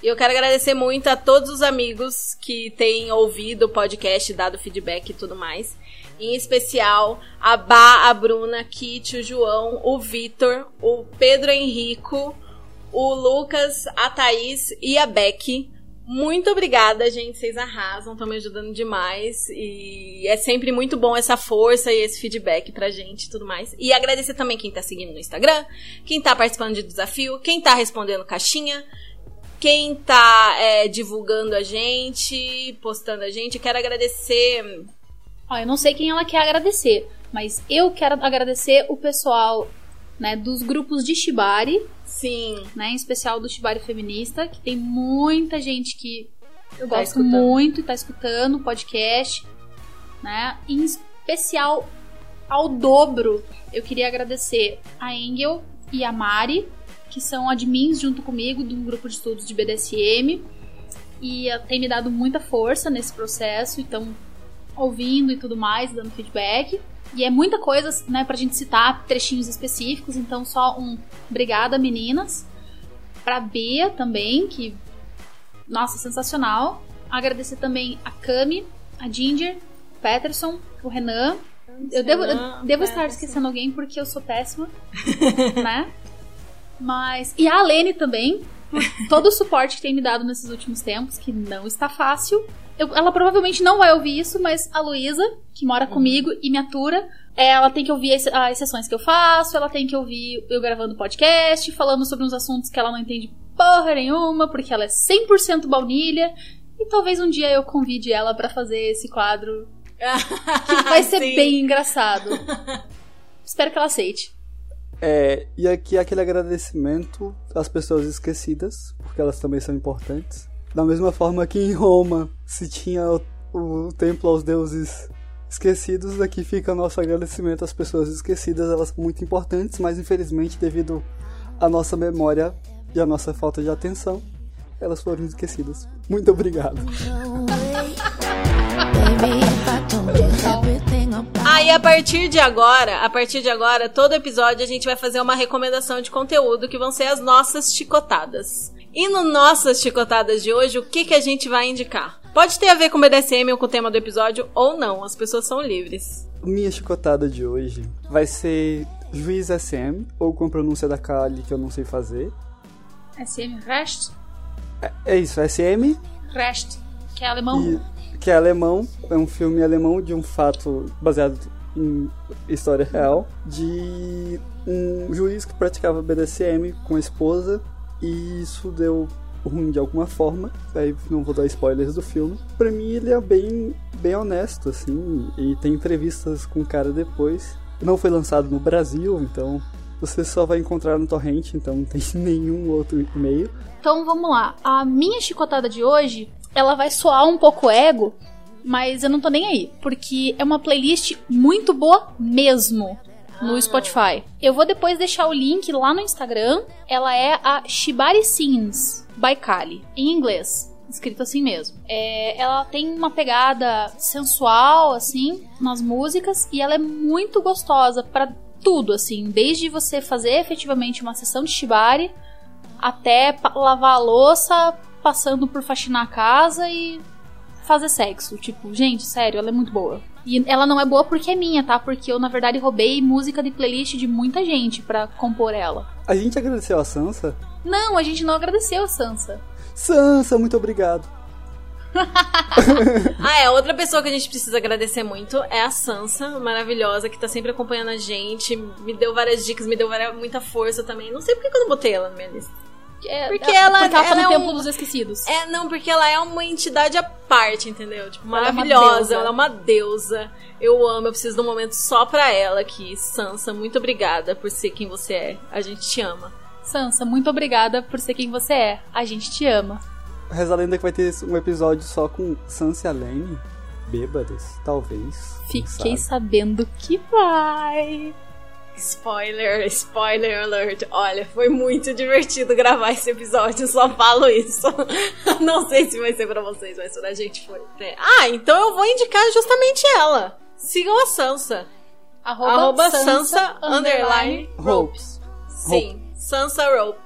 E eu quero agradecer muito a todos os amigos que têm ouvido o podcast, dado feedback e tudo mais. Em especial, a Bá, a Bruna, Kit, o João, o Vitor, o Pedro Henrico, o Lucas, a Thaís e a Beck. Muito obrigada, gente. Vocês arrasam, estão me ajudando demais. E é sempre muito bom essa força e esse feedback pra gente e tudo mais. E agradecer também quem tá seguindo no Instagram, quem tá participando de desafio, quem tá respondendo caixinha, quem tá é, divulgando a gente, postando a gente. Quero agradecer. Ó, eu não sei quem ela quer agradecer, mas eu quero agradecer o pessoal, né, dos grupos de Shibari, Sim, né, em especial do Shibari Feminista, que tem muita gente que eu Tá gosto escutando. muito e tá escutando o podcast, né? Em especial ao dobro, eu queria agradecer a Engel e a Mari, que são admins junto comigo de um grupo de estudos de BDSM e eh, tem me dado muita força nesse processo, então ouvindo e tudo mais, dando feedback. E é muita coisa, né, pra gente citar trechinhos específicos, então só um obrigada, meninas. Pra Bia também, que. Nossa, sensacional. Agradecer também a Cami, a Ginger, o Peterson, o Renan. Eu devo, eu devo estar esquecendo alguém porque eu sou péssima, <laughs> né? Mas. E a Lene também, por todo o suporte que tem me dado nesses últimos tempos, que não está fácil. Eu- ela provavelmente não vai ouvir isso, mas a Luísa, que mora comigo e me atura, ela tem que ouvir as, as sessões que eu faço, ela tem que ouvir eu gravando podcast, falando sobre uns assuntos que ela não entende porra nenhuma, porque ela é 100% baunilha. E talvez um dia eu convide ela pra fazer esse quadro, <laughs> que vai ser bem engraçado. Espero que ela aceite. É, e aqui aquele agradecimento às pessoas esquecidas, porque elas também são importantes. Da mesma forma que em Roma se tinha o, o templo aos deuses esquecidos, aqui fica nosso agradecimento às pessoas esquecidas, elas são muito importantes, mas infelizmente devido à nossa memória e à nossa falta de atenção, elas foram esquecidas. Muito obrigado. About Aí a partir de agora, a partir de agora, todo episódio a gente vai fazer uma recomendação de conteúdo que vão ser as nossas chicotadas. E no nossas chicotadas de hoje, o que que a gente vai indicar? Pode ter a ver com BDSM ou com o tema do episódio ou não, as pessoas são livres. Minha chicotada de hoje vai ser Juiz SM, ou com a pronúncia da Kali que eu não sei fazer. SM Rest? É isso, SM, Rest, que é alemão. e, que é alemão, é um filme alemão de um fato baseado em história real, de um juiz que praticava BDSM com a esposa, e isso deu ruim de alguma forma, aí não vou dar spoilers do filme. Pra mim ele é bem, bem honesto, assim, e tem entrevistas com o cara depois. Não foi lançado no Brasil, então você só vai encontrar no torrent, então não tem <laughs> nenhum outro meio. Então vamos lá. A minha chicotada de hoje, ela vai soar um pouco ego, mas eu não tô nem aí, porque é uma playlist muito boa mesmo no Spotify. Eu vou depois deixar o link lá no Instagram. Ela é a Shibari Scenes by Kali, em inglês. Escrito assim mesmo. É, ela tem uma pegada sensual, assim, nas músicas, e ela é muito gostosa pra tudo, assim. Desde você fazer efetivamente uma sessão de Shibari, até lavar a louça, passando por faxinar a casa e fazer sexo. Tipo, gente, sério, ela é muito boa. E ela não é boa porque é minha, tá? Porque eu, na verdade, roubei música de playlist de muita gente pra compor ela. A gente agradeceu a Sansa. Não, a gente não agradeceu a Sansa. Sansa, muito obrigado. <laughs> Ah, é, outra pessoa que a gente precisa agradecer muito é a Sansa, maravilhosa, que tá sempre acompanhando a gente, me deu várias dicas, me deu várias- muita força também. Não sei por que que eu não botei ela na minha lista. É, Porque é- ela- porque ela tá ela no é Templo um- dos Esquecidos. É, não, porque ela é uma entidade à parte, entendeu? Tipo, Ela é uma maravilhosa, deusa. ela é uma deusa. Eu amo, eu preciso de um momento só pra ela aqui. Sansa, muito obrigada por ser quem você é. A gente te ama. Sansa, muito obrigada por ser quem você é. A gente te ama. Reza a lenda que vai ter um episódio só com Sansa e Alene. Bêbadas, talvez. Fiquei sabe. sabendo que vai. Spoiler, spoiler alert. Olha, foi muito divertido gravar esse episódio, só falo isso. <laughs> Não sei se vai ser pra vocês, mas pra gente foi. É. Ah, então eu vou indicar justamente ela. Sigam a Sansa. Arroba, Arroba Sansa, Sansa, underline Ropes. Sim, Sansa Rope.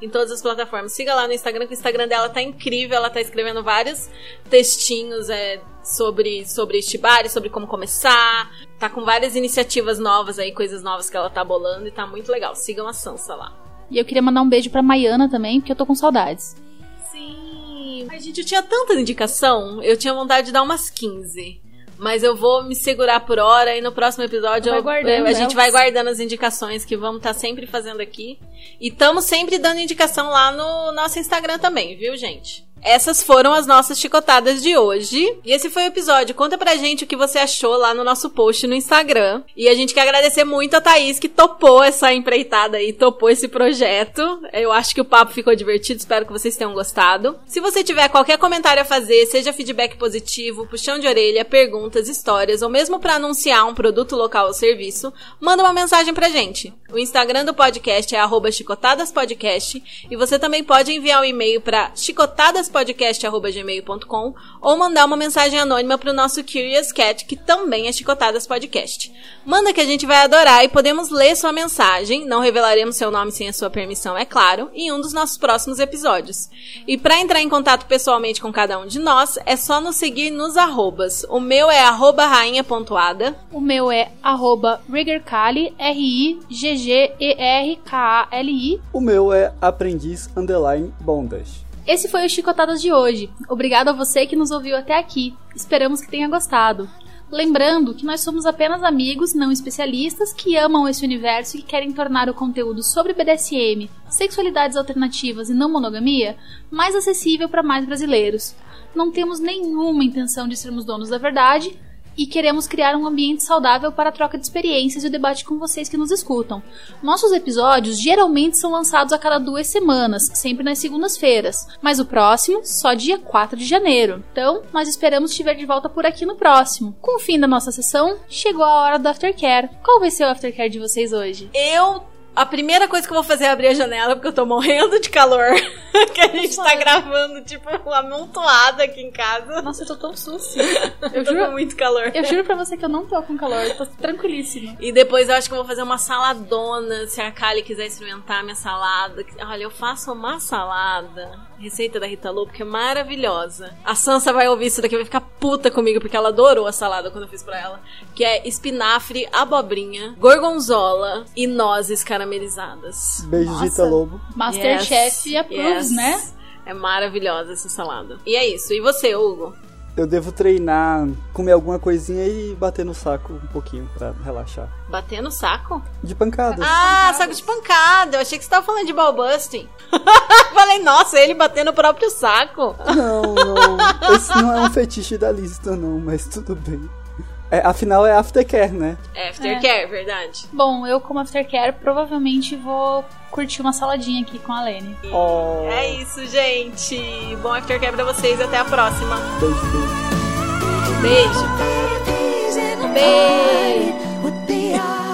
Em todas as plataformas. Siga lá no Instagram, que o Instagram dela tá incrível. Ela tá escrevendo vários textinhos é, sobre, sobre Shibari, sobre como começar. Tá com várias iniciativas novas aí, coisas novas que ela tá bolando e tá muito legal. Sigam a Sansa lá. E eu queria mandar um beijo pra Maiana também, porque eu tô com saudades. Sim. Ai, gente, eu tinha tanta indicação. Eu tinha vontade de dar umas 15. Mas eu vou me segurar por hora e no próximo episódio eu- eu- a gente vai guardando as indicações que vamos estar sempre fazendo aqui. E estamos sempre dando indicação lá no nosso Instagram também, viu, gente? Essas foram as nossas chicotadas de hoje. E esse foi o episódio. Conta pra gente o que você achou lá no nosso post no Instagram. E a gente quer agradecer muito a Thaís que topou essa empreitada aí, topou esse projeto. Eu acho que o papo ficou divertido, espero que vocês tenham gostado. Se você tiver qualquer comentário a fazer, seja feedback positivo, puxão de orelha, perguntas, histórias, ou mesmo pra anunciar um produto local ou serviço, manda uma mensagem pra gente. O Instagram do podcast é chicotadaspodcast e você também pode enviar um e-mail pra chicotadaspodcast chicotadaspodcast.gmail.com ou mandar uma mensagem anônima pro nosso Curious Cat, que também é Chicotadas Podcast. Manda que a gente vai adorar e podemos ler sua mensagem, não revelaremos seu nome sem a sua permissão, é claro, em um dos nossos próximos episódios. E para entrar em contato pessoalmente com cada um de nós, é só nos seguir nos arrobas. O meu é arroba rainha.ada. O meu é arroba riggerkali, R-I-G-G-E-R-K-A-L-I. O meu é aprendiz underline bondage. Esse foi o Chicotadas de hoje. Obrigado a você que nos ouviu até aqui. Esperamos que tenha gostado. Lembrando que nós somos apenas amigos, não especialistas, que amam esse universo e que querem tornar o conteúdo sobre BDSM, sexualidades alternativas e não monogamia mais acessível para mais brasileiros. Não temos nenhuma intenção de sermos donos da verdade e queremos criar um ambiente saudável para a troca de experiências e o debate com vocês que nos escutam. Nossos episódios geralmente são lançados a cada duas semanas, sempre nas segundas-feiras, mas o próximo só dia 4 de janeiro. Então, nós esperamos estiver de volta por aqui no próximo. Com o fim da nossa sessão, chegou a hora do aftercare. Qual vai ser o aftercare de vocês hoje? Eu. A primeira coisa que eu vou fazer é abrir a janela, porque eu tô morrendo de calor. <laughs> que a gente tá gravando, tipo, amontoada aqui em casa. Nossa, eu tô tão sucia. Eu <laughs> Eu tô juro, com muito calor. eu juro pra você que eu não tô com calor, eu tô tranquilíssima. E depois eu acho que eu vou fazer uma saladona, se a Kali quiser experimentar minha salada. Olha, eu faço uma salada. Receita da Rita Lobo, que é maravilhosa. A Sansa vai ouvir isso daqui e vai ficar puta comigo, porque ela adorou a salada quando eu fiz pra ela. Que é espinafre, abobrinha, gorgonzola e nozes caramelizadas. Beijo, Nossa. Rita Lobo. Masterchef approves, yes. né? É maravilhosa essa salada. E é isso. E você, Hugo? Eu devo treinar, comer alguma coisinha e bater no saco um pouquinho pra relaxar. Bater no saco? De pancada. Ah, saco de pancada. Eu achei que você tava falando de ballbusting. <laughs> Falei, nossa, ele batendo o próprio saco. Não, não. Esse não é um fetiche da lista, não, mas tudo bem. É, afinal, é aftercare, né? É, aftercare, verdade. Bom, eu como aftercare provavelmente vou curtir uma saladinha aqui com a Lene. Oh, É isso, gente. Bom aftercare pra vocês e até a próxima. beijo, beijo. Beijo. Beijo. Beijo.